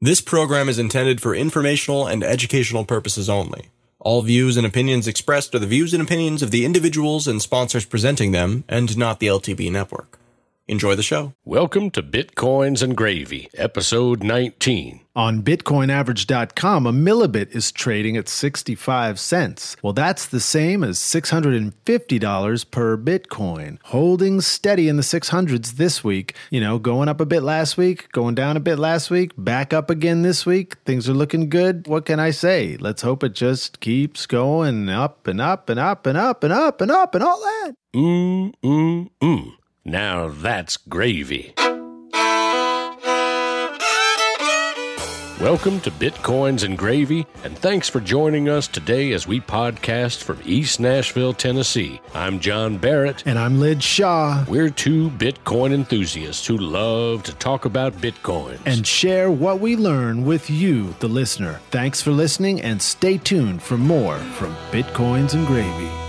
This program is intended for informational and educational purposes only. All views and opinions expressed are the views and opinions of the individuals and sponsors presenting them, and not the LTB network. Enjoy the show. Welcome to Bitcoins and Gravy, episode 19. On BitcoinAverage.com, a millibit is trading at 65 cents. Well, that's the same as $650 per Bitcoin. Holding steady in the 600s this week. You know, going up a bit last week, going down a bit last week, back up again this week. Things are looking good. What can I say? Let's hope it just keeps going up and up and up and up and up and up and all that. Mmm, mmm, mmm. Now that's gravy. Welcome to Bitcoins and Gravy, and thanks for joining us today as we podcast from East Nashville, Tennessee. I'm John Barrett. And I'm Lij Shaw. We're two Bitcoin enthusiasts who love to talk about Bitcoins. And share what we learn with you, the listener. Thanks for listening, and stay tuned for more from Bitcoins and Gravy.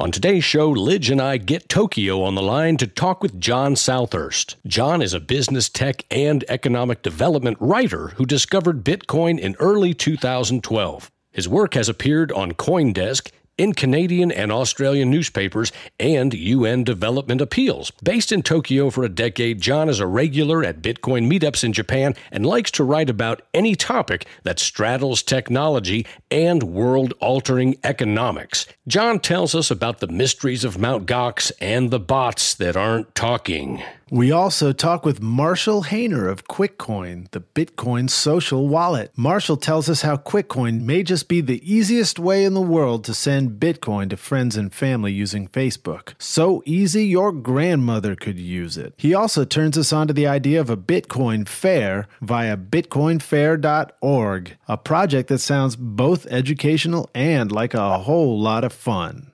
On today's show, Lij and I get Tokyo on the line to talk with John Southurst. John is a business tech and economic development writer who discovered Bitcoin in early 2012. His work has appeared on Coindesk in Canadian and Australian newspapers and UN development appeals. Based in Tokyo for a decade, John is a regular at Bitcoin meetups in Japan and likes to write about any topic that straddles technology and world altering economics. John tells us about the mysteries of Mt. Gox and the bots that aren't talking. We also talk with Marshall Hayner of QuickCoin, the Bitcoin social wallet. Marshall tells us how QuickCoin may just be the easiest way in the world to send Bitcoin to friends and family using Facebook. So easy your grandmother could use it. He also turns us on to the idea of a Bitcoin fair via bitcoinfair.org, a project that sounds both educational and like a whole lot of fun.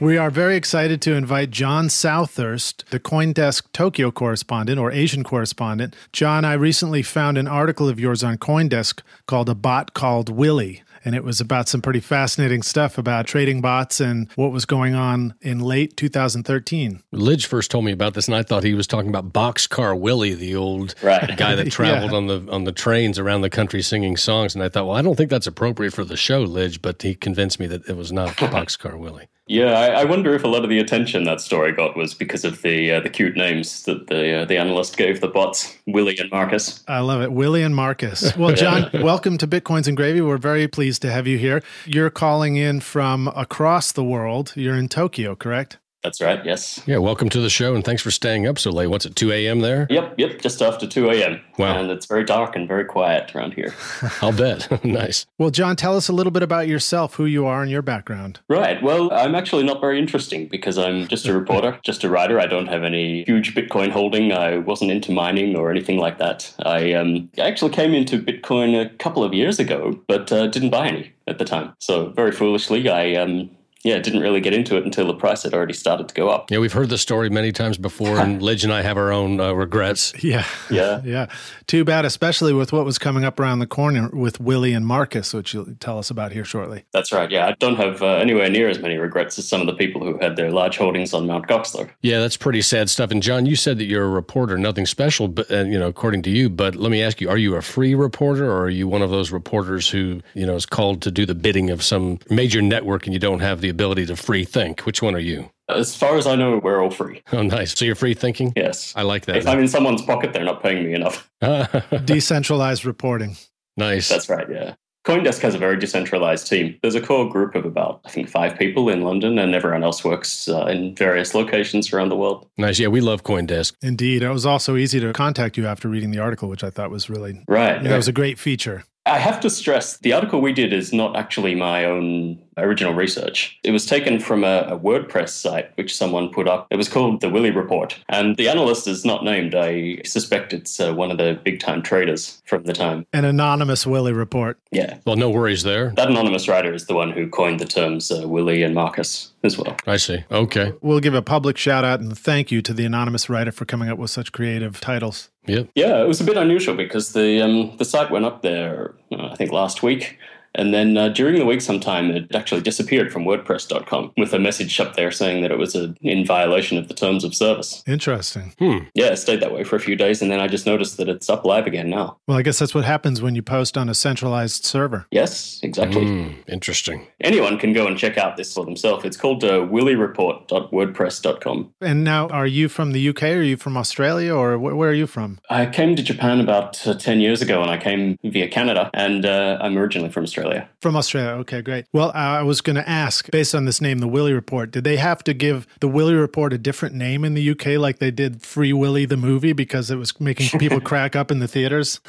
We are very excited to invite John Southurst, the Coindesk Tokyo correspondent or Asian correspondent. John, I recently found an article of yours on Coindesk called A Bot Called Willie. And it was about some pretty fascinating stuff about trading bots and what was going on in late 2013. Lij first told me about this, and I thought he was talking about Boxcar Willie, the old right. guy that traveled yeah. on the on the trains around the country singing songs. And I thought, well, I don't think that's appropriate for the show, Lij, but he convinced me that it was not Boxcar Willie. Yeah, I, I, wonder if a lot of the attention that story got was because of the uh, the cute names that the uh, the analyst gave the bots, Willie and Marcus. I love it, Willie and Marcus. Well, John, welcome to Bitcoins and Gravy. We're very pleased to have you here. You're calling in from across the world. You're in Tokyo, correct? That's right, yes. Yeah, welcome to the show and thanks for staying up so late. What's it, 2 a.m. there? Yep, yep, just after 2 a.m. Wow. And it's very dark and very quiet around here. I'll bet. nice. Well, John, tell us a little bit about yourself, who you are, and your background. Right. Well, I'm actually not very interesting because I'm just a reporter, just a writer. I don't have any huge Bitcoin holding. I wasn't into mining or anything like that. I, um, I actually came into Bitcoin a couple of years ago, but uh, didn't buy any at the time. So, very foolishly, I um, yeah, didn't really get into it until the price had already started to go up. Yeah, we've heard the story many times before, and Lij and I have our own uh, regrets. Yeah, yeah, yeah. Too bad, especially with what was coming up around the corner with Willie and Marcus, which you'll tell us about here shortly. That's right. Yeah, I don't have uh, anywhere near as many regrets as some of the people who had their large holdings on Mount Gox, though. Yeah, that's pretty sad stuff. And John, you said that you're a reporter, nothing special, but uh, you know, according to you. But let me ask you: Are you a free reporter, or are you one of those reporters who you know is called to do the bidding of some major network, and you don't have the ability to free think? Which one are you? As far as I know, we're all free. Oh, nice. So you're free thinking? Yes. I like that. If I'm in someone's pocket, they're not paying me enough. Decentralized reporting. Nice. That's right, yeah. Coindesk has a very decentralized team. There's a core group of about, I think, five people in London, and everyone else works uh, in various locations around the world. Nice. Yeah, we love Coindesk. Indeed. It was also easy to contact you after reading the article, which I thought was really. Right. That was a great feature. I have to stress the article we did is not actually my own original research. It was taken from a, a, WordPress site which someone put up. It was called the Willie Report. And the analyst is not named. I suspect it's uh, one of the big time traders from the time. An anonymous Willie Report. Yeah. Well, no worries there. That anonymous writer is the one who coined the terms uh, Willie and Marcus as well. I see. Okay. We'll give a public shout out and thank you to the anonymous writer for coming up with such creative titles. Yeah. Yeah, it was a bit unusual because the um, the site went up there, uh, I think, last week And then uh, during the week, sometime it actually disappeared from WordPress.com with a message up there saying that it was a, in violation of the terms of service. Interesting. Yeah, it stayed that way for a few days, and then I just noticed that it's up live again now. Well, I guess that's what happens when you post on a centralized server. Yes, exactly. Hmm, interesting. Anyone can go and check out this for themselves. It's called uh, willyreport.wordpress.com. And now, are you from the UK? Are you from Australia, or wh- where are you from? I came to Japan about uh, 10 years ago, and I came via Canada, and uh, I'm originally from Australia. From Australia. Okay, great. Well, I was going to ask, based on this name, the Willy Report, did they have to give the Willy Report a different name in the UK, like they did Free Willy the movie, because it was making people crack up in the theaters?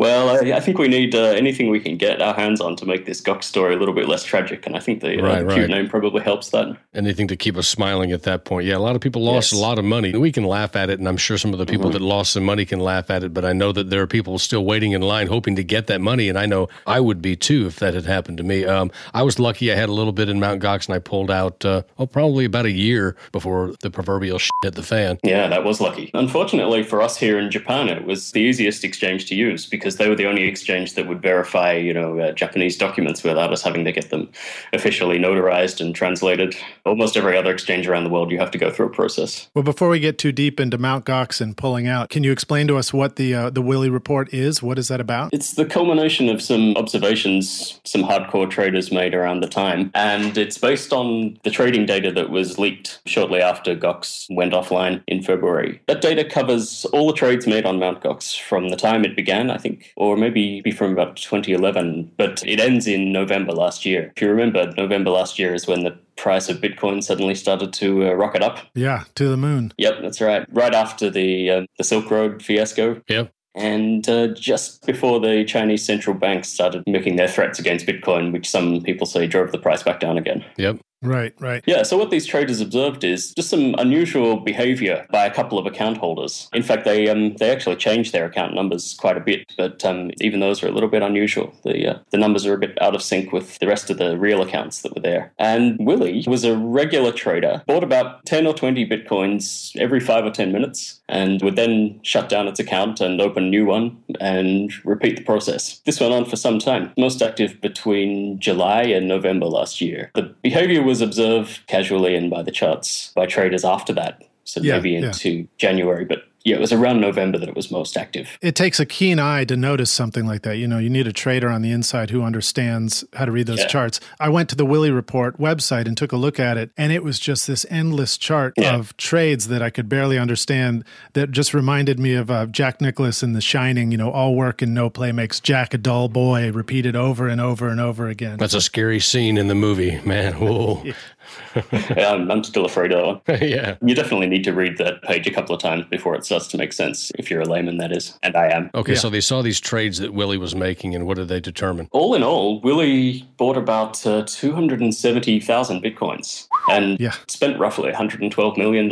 Well, I, I think we need uh, anything we can get our hands on to make this Gox story a little bit less tragic, and I think the, uh, Right, the cute right. name probably helps that. Anything to keep us smiling at that point. Yeah, a lot of people lost Yes. a lot of money. We can laugh at it, and I'm sure some of the people that lost some money can laugh at it, but I know that there are people still waiting in line hoping to get that money, and I know I would be too if that had happened to me. Um, I was lucky I had a little bit in Mount Gox, and I pulled out, uh, oh, probably about a year before the proverbial shit hit the fan. Yeah, that was lucky. Unfortunately for us here in Japan, it was the easiest exchange to use because they were the only exchange that would verify, you know, uh, Japanese documents without us having to get them officially notarized and translated. Almost every other exchange around the world, you have to go through a process. well, before we get too deep into Mount Gox and pulling out, can you explain to us what the uh, the Willy Report is? What is that about? It's the culmination of some observations some hardcore traders made around the time, and it's based on the trading data that was leaked shortly after Gox went offline in February. That data covers all the trades made on Mount Gox from the time it began, I think, or maybe from about 2011, but it ends in November last year. If you remember, November last year is when the price of Bitcoin suddenly started to uh, rocket up. Yeah, to the moon. Yep, that's right. Right after the uh, the Silk Road fiasco, Yep. And uh, just before the Chinese central bank started making their threats against Bitcoin, which some people say drove the price back down again. Yep. Right, right. Yeah, so what these traders observed is just some unusual behavior by a couple of account holders. In fact, they um, they actually changed their account numbers quite a bit, but um, even those are a little bit unusual. The uh, the numbers are a bit out of sync with the rest of the real accounts that were there. And Willie was a regular trader, bought about 10 or 20 bitcoins every 5 or 10 minutes and would then shut down its account and open a new one and repeat the process. This went on for some time, most active between July and November last year. The behavior was observed casually and by the charts by traders after that, so Yeah, maybe yeah. into January, but yeah, it was around November that it was most active. It takes a keen eye to notice something like that. You know, you need a trader on the inside who understands how to read those Yeah. charts. I went to the Willie Report website and took a look at it, and it was just this endless chart Yeah. of trades that I could barely understand. That just reminded me of uh, Jack Nicholas in The Shining. You know, all work and no play makes Jack a dull boy, repeated over and over and over again. That's a scary scene in the movie, man. Whoa. Yeah, I'm, I'm still afraid of that one. yeah. You definitely need to read that page a couple of times before it starts to make sense, if you're a layman, that is. And I am. Okay, Yeah. so they saw these trades that Willie was making, and what did they determine? All in all, Willie bought about uh, 270,000 bitcoins and Yeah. spent roughly $112 million.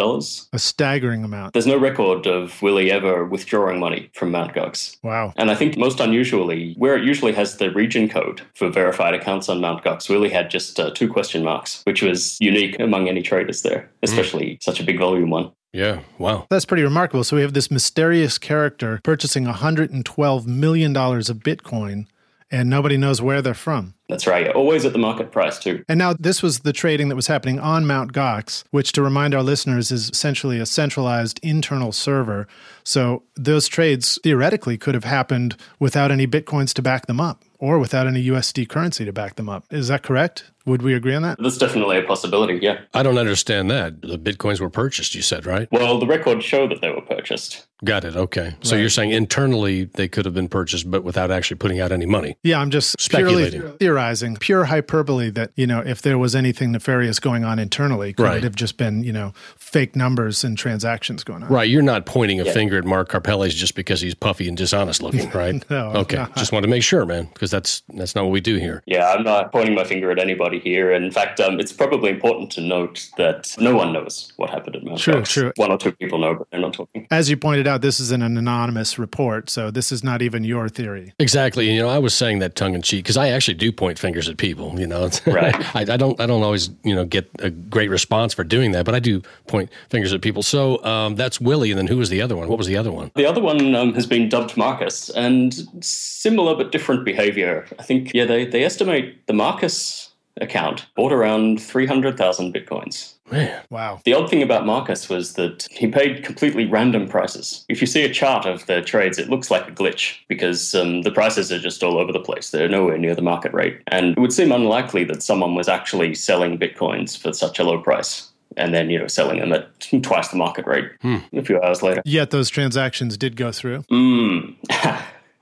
a staggering amount. There's no record of Willie ever withdrawing money from Mt. Gox. Wow. And I think most unusually, where it usually has the region code for verified accounts on Mt. Gox, Willie had just uh, two question marks, which was unique among any traders there, especially such a big volume one. Yeah, wow. That's pretty remarkable. So we have this mysterious character purchasing $112 million of Bitcoin, and nobody knows where they're from. That's right. Always at the market price, too. And now this was the trading that was happening on Mount Gox, which to remind our listeners is essentially a centralized internal server. So those trades theoretically could have happened without any bitcoins to back them up or without any USD currency to back them up. Is that correct? Would we agree on that? That's definitely a possibility, yeah. I don't understand that. The bitcoins were purchased, you said, right? Well, the records show that they were purchased. Got it. Okay. So you're saying internally they could have been purchased, but without actually putting out any money. Yeah, I'm just purely Speculating. theorizing, pure hyperbole that, you know, if there was anything nefarious going on internally, could Right. it have just been, you know, fake numbers and transactions going on? Right. You're not pointing a Yeah. finger at Mark Karpelès just because he's puffy and dishonest looking, right? No, Okay. no. Just want to make sure, man, because that's that's not what we do here. Yeah, I'm not pointing my finger at anybody here. And In fact, um, it's probably important to note that no one knows what happened at Mount True, Gox. true. One or two people know, but they're not talking. As you pointed out, this is an anonymous report, so this is not even your theory. Exactly. You know, I was saying that tongue in cheek because I actually do point fingers at people. You know, right? I, I, don't. I don't always, you know, get a great response for doing that, but I do point fingers at people. So um, that's Willie, and then who was the other one? What was the other one? The other one um, has been dubbed Marcus, and similar but different behavior. I think. Yeah, they they estimate the Marcus account bought around 300,000 bitcoins. Man. Wow. The odd thing about Marcus was that he paid completely random prices. If you see a chart of the trades, it looks like a glitch because um, the prices are just all over the place. They're nowhere near the market rate. And it would seem unlikely that someone was actually selling bitcoins for such a low price and then you know selling them at twice the market rate hmm. a few hours later. Yet those transactions did go through. Mm.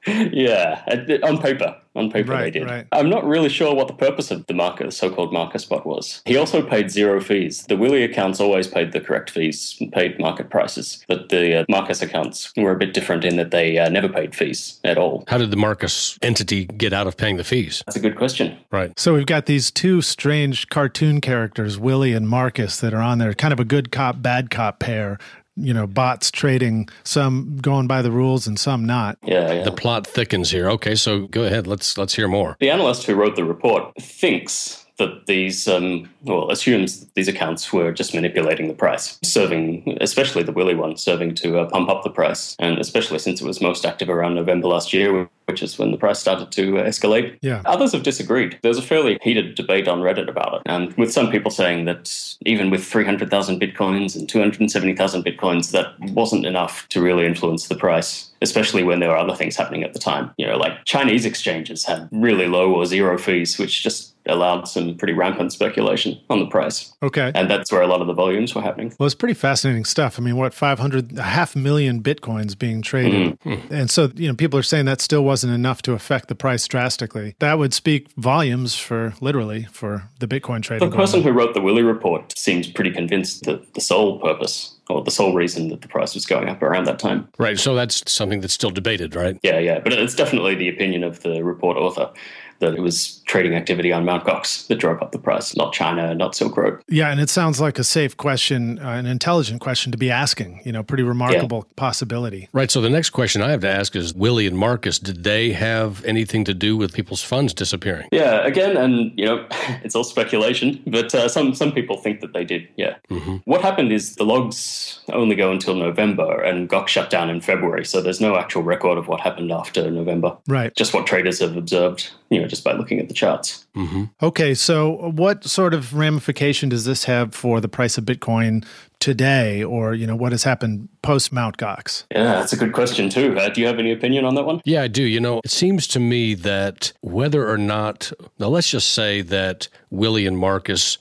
yeah, on paper on paper right, they did. Right. I'm not really sure what the purpose of the market, so-called market spot was. He also paid zero fees. The Willie accounts always paid the correct fees, paid market prices, but the uh, Marcus accounts were a bit different in that they uh, never paid fees at all. How did the Marcus entity get out of paying the fees? That's a good question. Right. So we've got these two strange cartoon characters, Willie and Marcus, that are on there, kind of a good cop, bad cop pair you know bots trading some going by the rules and some not. Yeah, yeah, the plot thickens here. Okay so go ahead. Let's let's hear more. The analyst who wrote the report thinks that these, um, well, assumes that these accounts were just manipulating the price, serving, especially the Willy one, serving to uh, pump up the price. And especially since it was most active around November last year, which is when the price started to uh, escalate. Yeah. Others have disagreed. There's a fairly heated debate on Reddit about it. And with some people saying that even with 300,000 bitcoins and 270,000 bitcoins, that wasn't enough to really influence the price especially when there were other things happening at the time. You know, like Chinese exchanges had really low or zero fees, which just allowed some pretty rampant speculation on the price. Okay. And that's where a lot of the volumes were happening. Well, it's pretty fascinating stuff. I mean, what, 500, a half million Bitcoins being traded. Mm-hmm. And so, you know, people are saying that still wasn't enough to affect the price drastically. That would speak volumes for literally for the Bitcoin trading. The person who wrote the Willie report seems pretty convinced that the sole purpose or the sole reason that the price was going up around that time. Right. So that's something that's still debated, right? Yeah, yeah. But it's definitely the opinion of the report author that it was trading activity on Mt. Gox that drove up the price, not China, not Silk Road. Yeah, and it sounds like a safe question, uh, an intelligent question to be asking. You know, pretty remarkable yeah. possibility. Right. So the next question I have to ask is Willie and Marcus, did they have anything to do with people's funds disappearing? Yeah, again, and you know, it's all speculation, but uh, some some people think that they did. Yeah. Mm-hmm. What happened is the logs only go until November, and Gox shut down in February, so there's no actual record of what happened after November. Right. Just what traders have observed. You know know, just by looking at the charts. Mm-hmm. Okay, so what sort of ramification does this have for the price of Bitcoin today, or you know, what has happened post Mount Gox? Yeah, that's a good question too. Uh, do you have any opinion on that one? Yeah, I do. You know, it seems to me that whether or not, now let's just say that Willie and Marcus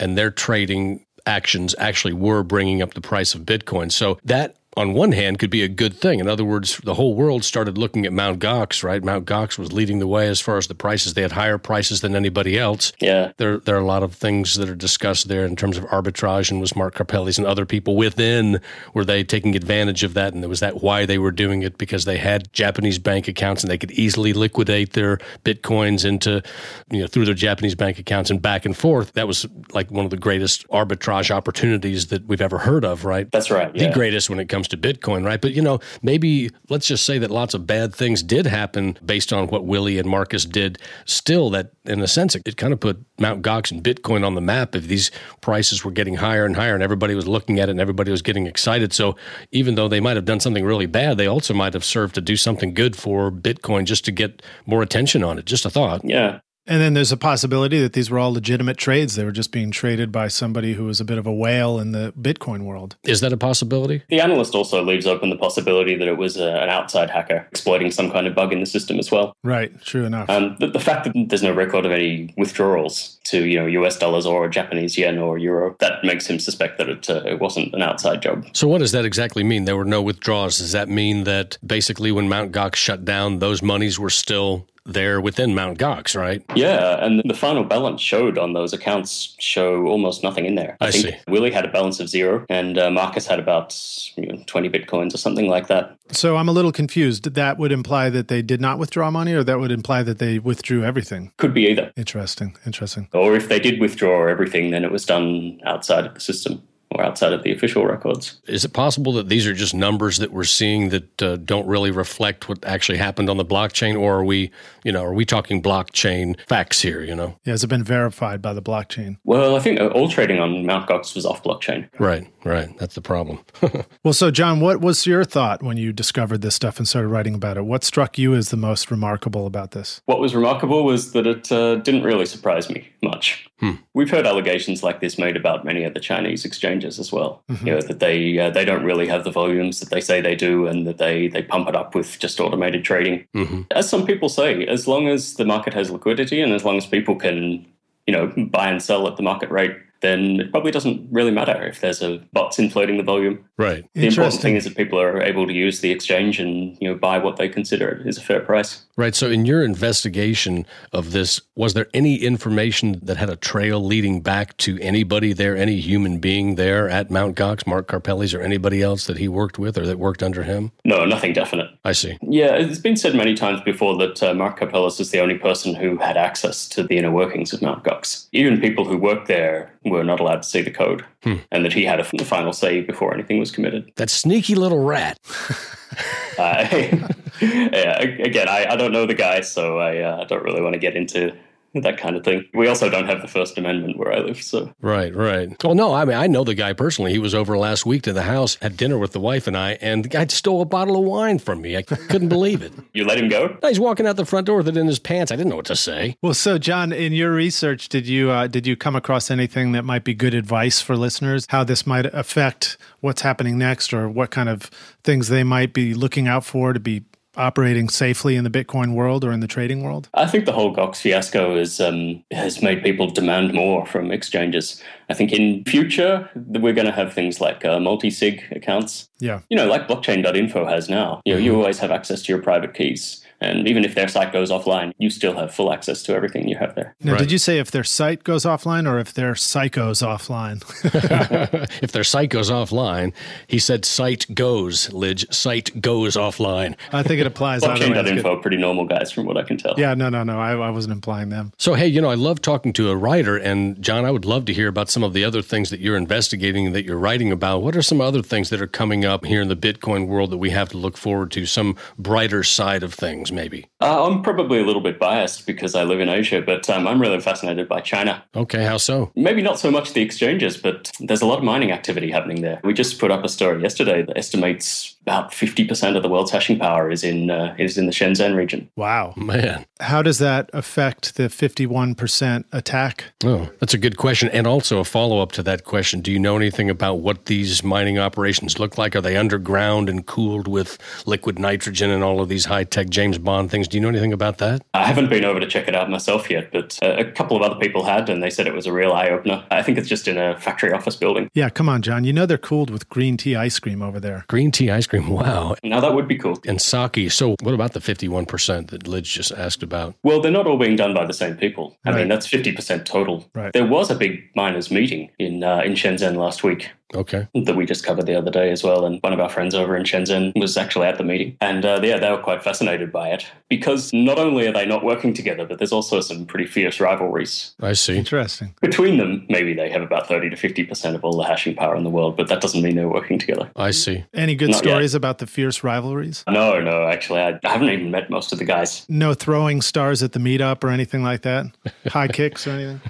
and their trading actions actually were bringing up the price of Bitcoin. So that on one hand could be a good thing. In other words, the whole world started looking at Mount Gox, right? Mount Gox was leading the way as far as the prices. They had higher prices than anybody else. Yeah. There there are a lot of things that are discussed there in terms of arbitrage and was Mark Karpelès and other people within were they taking advantage of that and was that why they were doing it because they had Japanese bank accounts and they could easily liquidate their bitcoins into you know through their Japanese bank accounts and back and forth. That was like one of the greatest arbitrage opportunities that we've ever heard of, right? That's right. Yeah. The greatest when it comes to Bitcoin, right? But you know, maybe let's just say that lots of bad things did happen based on what Willie and Marcus did. Still, that in a sense, it, it kind of put Mount Gox and Bitcoin on the map. If these prices were getting higher and higher, and everybody was looking at it, and everybody was getting excited, so even though they might have done something really bad, they also might have served to do something good for Bitcoin just to get more attention on it. Just a thought. Yeah, and then there's a possibility that these were all legitimate trades. They were just being traded by somebody who was a bit of a whale in the Bitcoin world. Is that a possibility? The analyst also leaves open the possibility that it was a, an outside hacker exploiting some kind of bug in the system as well. Right, true enough. Um, the, the, fact that there's no record of any withdrawals to you know US dollars or Japanese yen or euro that makes him suspect that it, uh, it wasn't an outside job. So what does that exactly mean? There were no withdrawals. Does that mean that basically when Mount Gox shut down, those monies were still there within Mount Gox, right? Yeah, and the final balance showed on those accounts show almost nothing in there. I, I think see. Willie had a balance of zero, and uh, Marcus had about you know, 20 bitcoins or something like that. So I'm a little confused. That would imply that they did not withdraw money, or that would imply that they withdrew everything? Could be either. Interesting. Interesting. Or if they did withdraw everything, then it was done outside of the system or outside of the official records. Is it possible that these are just numbers that we're seeing that uh, don't really reflect what actually happened on the blockchain, or are we, you know, are we talking blockchain facts here? You know, yeah, has it been verified by the blockchain? Well, I think all trading on Mt. Gox was off blockchain. Right, right. That's the problem. well, so John, what was your thought when you discovered this stuff and started writing about it? What struck you as the most remarkable about this? What was remarkable was that it uh, didn't really surprise me much. Hmm. We've heard allegations like this made about many of the Chinese exchanges as well. Mm-hmm. You know that they uh, they don't really have the volumes that they say they do, and that they they pump it up with just automated trading. Mm-hmm. As some people say, as long as the market has liquidity and as long as people can you know buy and sell at the market rate, then it probably doesn't really matter if there's a bots inflating the volume. Right. The important thing is that people are able to use the exchange and you know buy what they consider is a fair price. Right. So in your investigation of this, was there any information that had a trail leading back to anybody there, any human being there at Mount Gox, Mark Karpelès, or anybody else that he worked with or that worked under him? No, nothing definite. I see. Yeah, it's been said many times before that uh, Mark Karpelès is the only person who had access to the inner workings of Mount Gox. Even people who worked there were not allowed to see the code, hmm. and that he had a final say before anything was committed. That sneaky little rat. uh, yeah, again, I, I don't know the guy, so I uh, don't really want to get into that kind of thing. We also don't have the First Amendment where I live, so right, right. Well, no, I mean I know the guy personally. He was over last week to the house, had dinner with the wife and I, and the guy stole a bottle of wine from me. I couldn't believe it. You let him go? No, he's walking out the front door with it in his pants. I didn't know what to say. Well, so John, in your research, did you uh, did you come across anything that might be good advice for listeners? How this might affect what's happening next, or what kind of things they might be looking out for to be operating safely in the Bitcoin world or in the trading world? I think the whole Gox fiasco is, um, has made people demand more from exchanges. I think in future we're going to have things like uh, multi-sig accounts. Yeah, you know, like blockchain.info has now. You know, mm-hmm. you always have access to your private keys. And even if their site goes offline, you still have full access to everything you have there. Now, right. did you say if their site goes offline or if their site goes offline? if their site goes offline, he said site goes, Lij, site goes offline. I think it applies. Blockchain.info, pretty normal guys from what I can tell. Yeah, no, no, no. I, I wasn't implying them. So, hey, you know, I love talking to a writer. And John, I would love to hear about some of the other things that you're investigating that you're writing about. What are some other things that are coming up here in the Bitcoin world that we have to look forward to? Some brighter side of things things, maybe? Uh, I'm probably a little bit biased because I live in Asia, but um, I'm really fascinated by China. Okay, how so? Maybe not so much the exchanges, but there's a lot of mining activity happening there. We just put up a story yesterday that estimates about 50% of the world's hashing power is in uh, is in the Shenzhen region. Wow. Man. How does that affect the 51% attack? Oh, that's a good question. And also a follow up to that question. Do you know anything about what these mining operations look like? Are they underground and cooled with liquid nitrogen and all of these high tech James Bond things? Do you know anything about that? I haven't been over to check it out myself yet, but a couple of other people had, and they said it was a real eye opener. I think it's just in a factory office building. Yeah, come on, John. You know they're cooled with green tea ice cream over there. Green tea ice cream cream. Wow. Now that would be cool. And sake. So what about the 51% that Lij just asked about? Well, they're not all being done by the same people. I right. mean, that's 50% total. Right. There was a big miners meeting in uh, in Shenzhen last week Okay. That we just covered the other day as well. And one of our friends over in Shenzhen was actually at the meeting. And uh, yeah, they were quite fascinated by it because not only are they not working together, but there's also some pretty fierce rivalries. I see. Interesting. Between them, maybe they have about 30 to 50% of all the hashing power in the world, but that doesn't mean they're working together. I see. Any good not stories yet. about the fierce rivalries? No, no, actually. I, I haven't even met most of the guys. No throwing stars at the meetup or anything like that? High kicks or anything?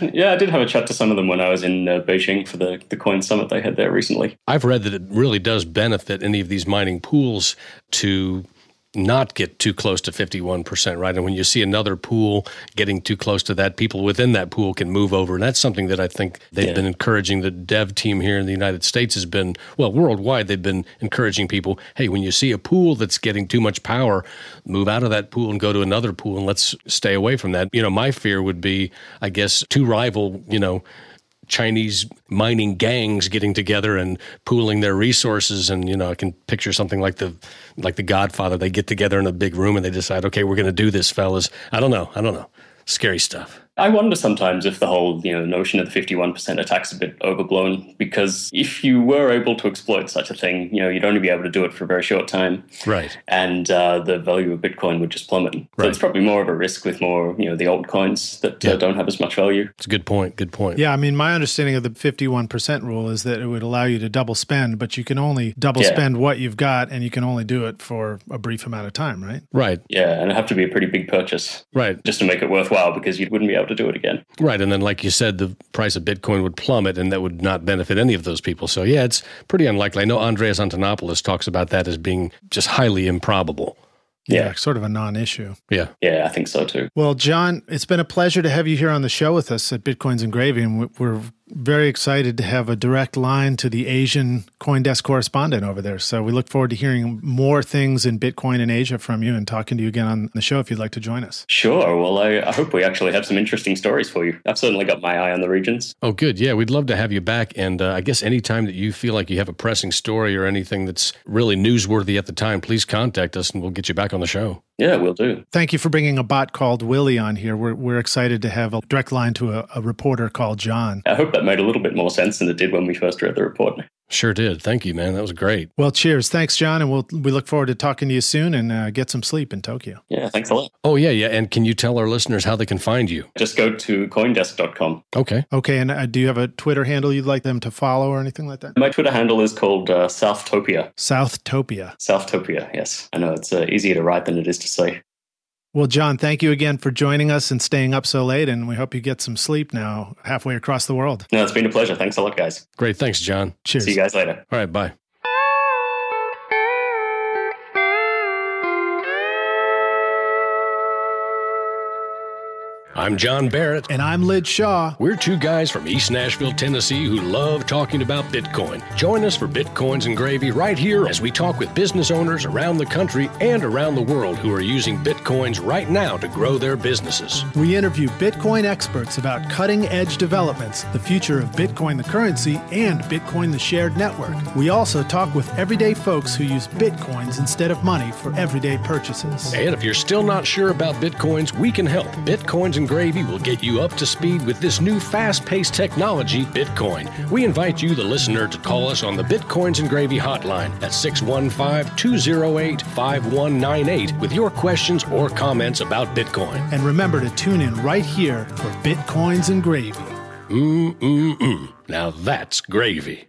Yeah, I did have a chat to some of them when I was in uh, Beijing for the, the coin summit they had there recently. I've read that it really does benefit any of these mining pools to not get too close to 51%, right? And when you see another pool getting too close to that, people within that pool can move over. And that's something that I think they've yeah. been encouraging. The dev team here in the United States has been, well, worldwide, they've been encouraging people hey, when you see a pool that's getting too much power, move out of that pool and go to another pool and let's stay away from that. You know, my fear would be, I guess, two rival, you know, Chinese mining gangs getting together and pooling their resources. And you know, I can picture something like the like the Godfather. They get together in a big room and they decide, okay, we're going to do this, fellas. I don't know. I don't know. Scary stuff. I wonder sometimes if the whole you know notion of the 51% attack's a bit overblown because if you were able to exploit such a thing, you know, you'd only be able to do it for a very short time. Right. And uh, the value of Bitcoin would just plummet. So it's probably more of a risk with more, you know, the altcoins that Yeah. uh, don't have as much value. It's a good point. Good point. Yeah, I mean, my understanding of the 51% rule is that it would allow you to double spend, but you can only double Yeah. spend what you've got and you can only do it for a brief amount of time, right? Right. Yeah, and it'd have to be a pretty big purchase Right. just to make it worthwhile because you wouldn't be able to do it again. Right. And then, like you said, the price of Bitcoin would plummet and that would not benefit any of those people. So, yeah, it's pretty unlikely. I know Andreas Antonopoulos talks about that as being just highly improbable. Yeah. sort of a non issue. Yeah. Yeah, I think so too. Well, John, it's been a pleasure to have you here on the show with us at Bitcoins and Gravy, and we're very excited to have a direct line to the Asian CoinDesk correspondent over there. So we look forward to hearing more things in Bitcoin in Asia from you and talking to you again on the show if you'd like to join us. Sure. Well, I, I hope we actually have some interesting stories for you. I've certainly got my eye on the regions. Oh, good. Yeah, we'd love to have you back. And uh, I guess anytime that you feel like you have a pressing story or anything that's really newsworthy at the time, please contact us and we'll get you back on the show. Yeah, we'll do. Thank you for bringing a bot called Willie on here. We're, we're excited to have a direct line to a, a reporter called John. I hope that made a little bit more sense than it did when we first read the report. Sure did. Thank you, man. That was great. Well, cheers. Thanks, John. And we'll, we look forward to talking to you soon and uh, get some sleep in Tokyo. Yeah, thanks a lot. Oh, yeah, yeah. And can you tell our listeners how they can find you? Just go to coindesk.com. Okay. Okay. And uh, do you have a Twitter handle you'd like them to follow or anything like that? My Twitter handle is called uh, Southtopia. Southtopia. Southtopia, yes. I know it's uh, easier to write than it is to say. Well, John, thank you again for joining us and staying up so late. And we hope you get some sleep now halfway across the world. No, it's been a pleasure. Thanks a lot, guys. Great. Thanks, John. Cheers. See you guys later. All right. Bye. I'm John Barrett. And I'm Lij Shaw. We're two guys from East Nashville, Tennessee who love talking about Bitcoin. Join us for Bitcoins and Gravy right here as we talk with business owners around the country and around the world who are using Bitcoins right now to grow their businesses. We interview Bitcoin experts about cutting edge developments, the future of Bitcoin the currency, and Bitcoin the shared network. We also talk with everyday folks who use Bitcoins instead of money for everyday purchases. And if you're still not sure about Bitcoins, we can help. Bitcoins and Gravy will get you up to speed with this new fast paced technology, Bitcoin. We invite you, the listener, to call us on the Bitcoins and Gravy hotline at 615 208 5198 with your questions or comments about Bitcoin. And remember to tune in right here for Bitcoins and Gravy. Mm mm mm. Now that's gravy.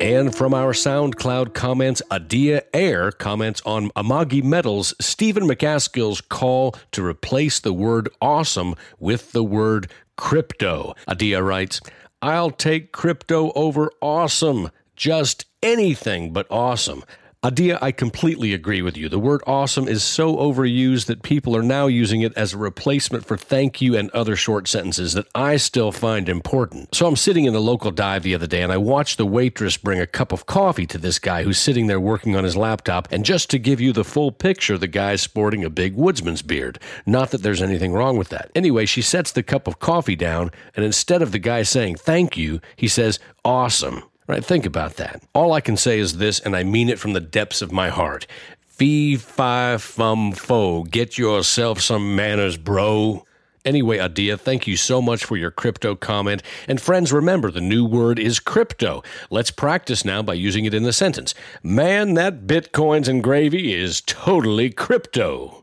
And from our SoundCloud comments, Adia Air comments on Amagi Metals' Stephen Macaskill's call to replace the word awesome with the word crypto. Adia writes, I'll take crypto over awesome. Just anything but awesome. Adia, I completely agree with you. The word awesome is so overused that people are now using it as a replacement for thank you and other short sentences that I still find important. So I'm sitting in the local dive the other day and I watched the waitress bring a cup of coffee to this guy who's sitting there working on his laptop. And just to give you the full picture, the guy's sporting a big woodsman's beard. Not that there's anything wrong with that. Anyway, she sets the cup of coffee down and instead of the guy saying thank you, he says awesome. Right, think about that. All I can say is this, and I mean it from the depths of my heart. Fee, fi, fum, fo. Get yourself some manners, bro. Anyway, Adia, thank you so much for your crypto comment. And friends, remember the new word is crypto. Let's practice now by using it in the sentence. Man, that bitcoins and gravy is totally crypto.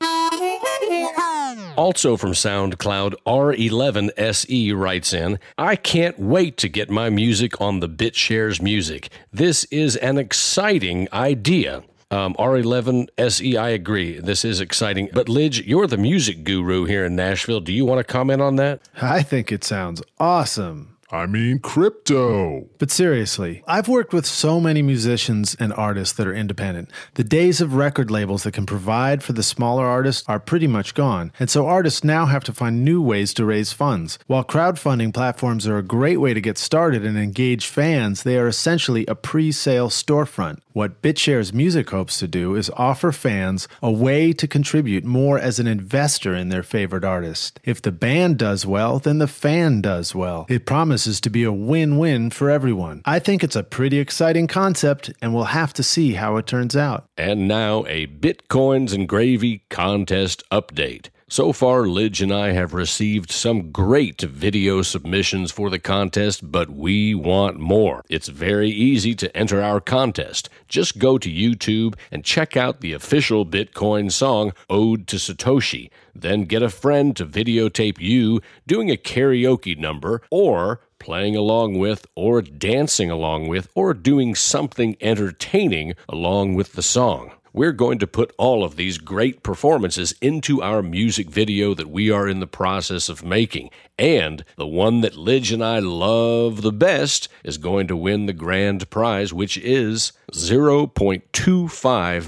Also from SoundCloud, R11SE writes in I can't wait to get my music on the BitShares Music. This is an exciting idea. Um, R11SE, I agree. This is exciting. But Lij, you're the music guru here in Nashville. Do you want to comment on that? I think it sounds awesome. I mean, crypto. But seriously, I've worked with so many musicians and artists that are independent. The days of record labels that can provide for the smaller artists are pretty much gone. And so artists now have to find new ways to raise funds. While crowdfunding platforms are a great way to get started and engage fans, they are essentially a pre sale storefront. What BitShares Music hopes to do is offer fans a way to contribute more as an investor in their favorite artist. If the band does well, then the fan does well. It promises to be a win win for everyone. I think it's a pretty exciting concept, and we'll have to see how it turns out. And now a Bitcoins and Gravy contest update. So far, Lij and I have received some great video submissions for the contest, but we want more. It's very easy to enter our contest. Just go to YouTube and check out the official Bitcoin song, Ode to Satoshi. Then get a friend to videotape you doing a karaoke number or playing along with, or dancing along with, or doing something entertaining along with the song we're going to put all of these great performances into our music video that we are in the process of making. And the one that Lij and I love the best is going to win the grand prize, which is 0.25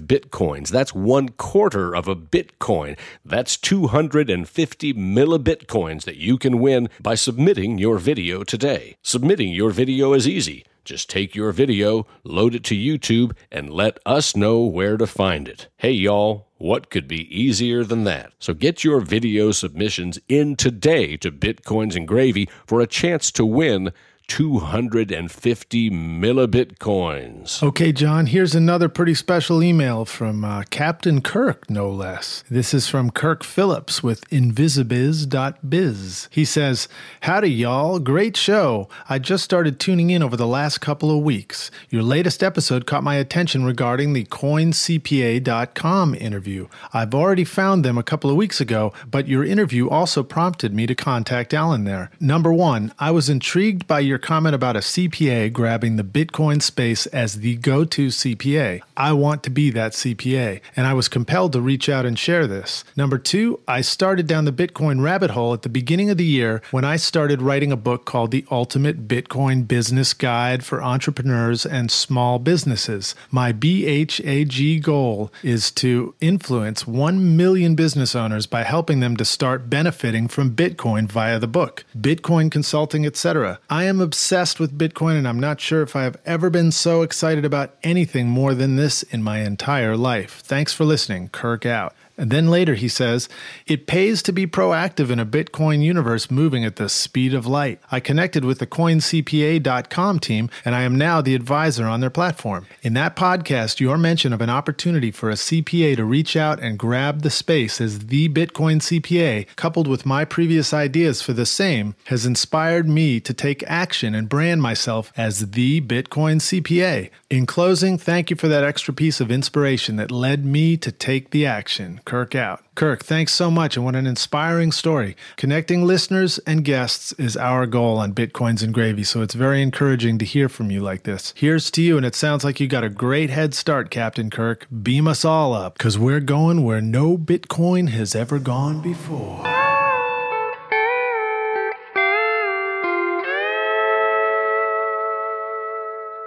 bitcoins. That's one quarter of a bitcoin. That's 250 millibitcoins that you can win by submitting your video today. Submitting your video is easy. Just take your video, load it to YouTube, and let us know where to find it. Hey, y'all, what could be easier than that? So get your video submissions in today to Bitcoins and Gravy for a chance to win 250 millibitcoins. Okay, John, here's another pretty special email from uh, Captain Kirk, no less. This is from Kirk Phillips with invisibiz.biz. He says, Howdy, y'all. Great show. I just started tuning in over the last couple of weeks. Your latest episode caught my attention regarding the coincpa.com interview. I've already found them a couple of weeks ago, but your interview also prompted me to contact Alan there. Number one, I was intrigued by your your comment about a CPA grabbing the Bitcoin space as the go to CPA. I want to be that CPA, and I was compelled to reach out and share this. Number two, I started down the Bitcoin rabbit hole at the beginning of the year when I started writing a book called The Ultimate Bitcoin Business Guide for Entrepreneurs and Small Businesses. My BHAG goal is to influence 1 million business owners by helping them to start benefiting from Bitcoin via the book, Bitcoin consulting, etc. I am obsessed with Bitcoin, and I'm not sure if I have ever been so excited about anything more than this in my entire life. Thanks for listening. Kirk out. And then later he says, It pays to be proactive in a Bitcoin universe moving at the speed of light. I connected with the coincpa.com team, and I am now the advisor on their platform. In that podcast, your mention of an opportunity for a CPA to reach out and grab the space as the Bitcoin CPA, coupled with my previous ideas for the same, has inspired me to take action and brand myself as the Bitcoin CPA. In closing, thank you for that extra piece of inspiration that led me to take the action. Kirk out. Kirk, thanks so much, and what an inspiring story. Connecting listeners and guests is our goal on Bitcoins and Gravy, so it's very encouraging to hear from you like this. Here's to you, and it sounds like you got a great head start, Captain Kirk. Beam us all up, because we're going where no Bitcoin has ever gone before.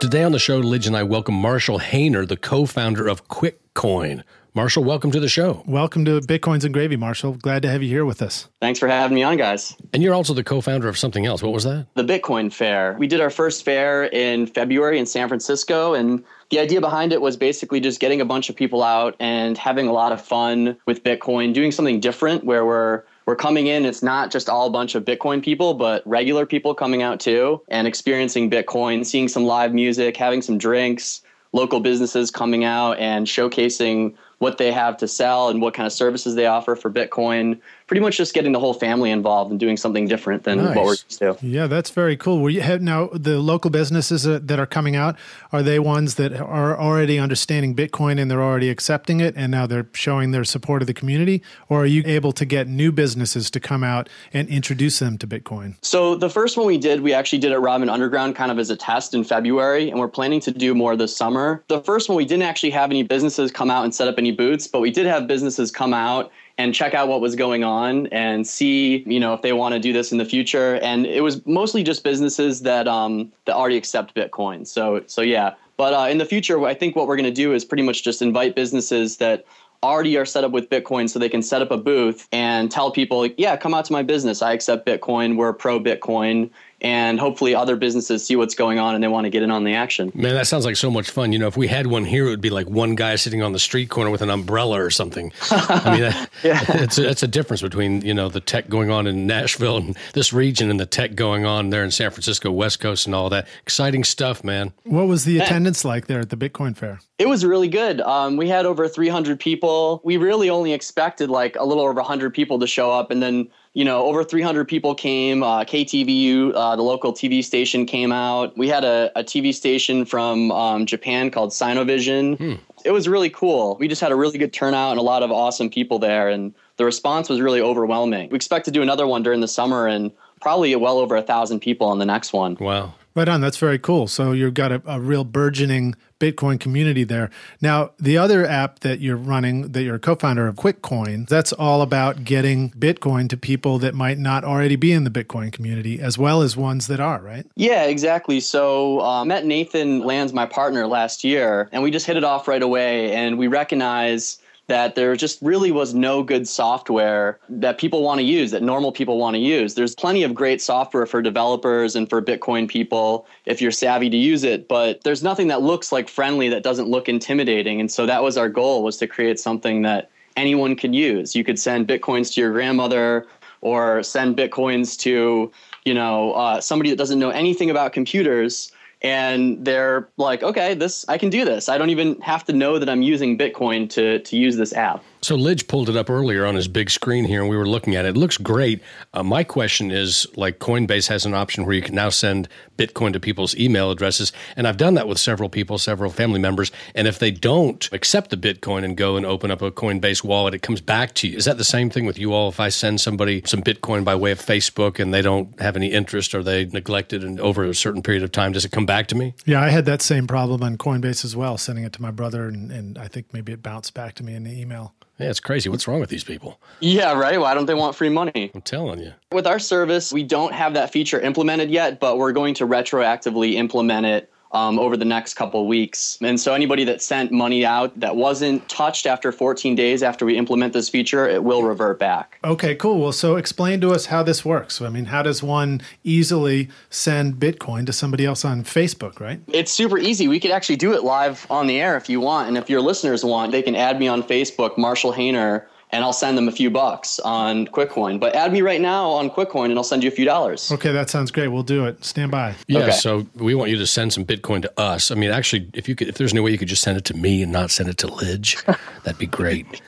Today on the show, Lij and I welcome Marshall Hayner, the co founder of QuickCoin. Marshall, welcome to the show. Welcome to Bitcoins and Gravy, Marshall. Glad to have you here with us. Thanks for having me on, guys. And you're also the co founder of something else. What was that? The Bitcoin Fair. We did our first fair in February in San Francisco, and the idea behind it was basically just getting a bunch of people out and having a lot of fun with Bitcoin, doing something different where we're we're coming in it's not just all a bunch of bitcoin people but regular people coming out too and experiencing bitcoin seeing some live music having some drinks local businesses coming out and showcasing what they have to sell and what kind of services they offer for Bitcoin. Pretty much just getting the whole family involved and doing something different than nice. what we're used to. Yeah, that's very cool. Were you have, now the local businesses that are coming out are they ones that are already understanding Bitcoin and they're already accepting it and now they're showing their support of the community, or are you able to get new businesses to come out and introduce them to Bitcoin? So the first one we did, we actually did at Robin Underground kind of as a test in February, and we're planning to do more this summer. The first one we didn't actually have any businesses come out and set up any booths, but we did have businesses come out and check out what was going on and see, you know, if they want to do this in the future. And it was mostly just businesses that um, that already accept Bitcoin. So so yeah. But uh, in the future, I think what we're going to do is pretty much just invite businesses that already are set up with Bitcoin so they can set up a booth and tell people, yeah, come out to my business. I accept Bitcoin. We're pro Bitcoin and hopefully other businesses see what's going on and they want to get in on the action. Man, that sounds like so much fun. You know, if we had one here, it would be like one guy sitting on the street corner with an umbrella or something. I mean, that, yeah. it's, a, it's a difference between, you know, the tech going on in Nashville and this region and the tech going on there in San Francisco, West Coast and all that. Exciting stuff, man. What was the attendance like there at the Bitcoin Fair? It was really good. Um, we had over 300 people. We really only expected like a little over 100 people to show up. And then you know, over 300 people came. Uh, KTVU, uh, the local TV station, came out. We had a, a TV station from um, Japan called Sinovision. Hmm. It was really cool. We just had a really good turnout and a lot of awesome people there, and the response was really overwhelming. We expect to do another one during the summer and probably well over a thousand people on the next one. Wow. Right on. That's very cool. So you've got a, a, real burgeoning Bitcoin community there. Now, the other app that you're running, that you're a co founder of, QuickCoin, that's all about getting Bitcoin to people that might not already be in the Bitcoin community, as well as ones that are, right? Yeah, exactly. So I uh, met Nathan Lands, my partner, last year, and we just hit it off right away. And we recognize that there just really was no good software that people want to use, that normal people want to use. There's plenty of great software for developers and for Bitcoin people if you're savvy to use it, but there's nothing that looks like friendly that doesn't look intimidating. And so that was our goal was to create something that anyone could use. You could send Bitcoins to your grandmother or send Bitcoins to, you know, uh, somebody that doesn't know anything about computers and they're like, okay, this I can do this. I don't even have to know that I'm using Bitcoin to to use this app. So Lij pulled it up earlier on his big screen here, and we were looking at it. It looks great. Uh, my question is, like Coinbase has an option where you can now send Bitcoin to people's email addresses, and I've done that with several people, several family members. And if they don't accept the Bitcoin and go and open up a Coinbase wallet, it comes back to you. Is that the same thing with you all? If I send somebody some Bitcoin by way of Facebook and they don't have any interest or they neglect it, and over a certain period of time, does it come back to me? Yeah, I had that same problem on Coinbase as well, sending it to my brother, and, and I think maybe it bounced back to me in the email. Yeah, it's crazy. What's wrong with these people? Yeah, right. Why don't they want free money? I'm telling you. With our service, we don't have that feature implemented yet, but we're going to retroactively implement it um, over the next couple weeks. And so anybody that sent money out that wasn't touched after 14 days after we implement this feature, it will revert back. Okay, cool. Well, so explain to us how this works. I mean, how does one easily send Bitcoin to somebody else on Facebook, right? It's super easy. We could actually do it live on the air if you want. And if your listeners want, they can add me on Facebook, Marshall Hayner and I'll send them a few bucks on QuickCoin. But add me right now on QuickCoin and I'll send you a few dollars. Okay, that sounds great. We'll do it. Stand by. Yeah, okay. so we want you to send some Bitcoin to us. I mean, actually, if you could, if there's no way you could just send it to me and not send it to Lij, that'd be great.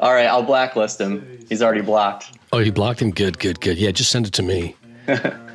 All right, I'll blacklist him. He's already blocked. Oh, you blocked him? Good, good, good. Yeah, just send it to me.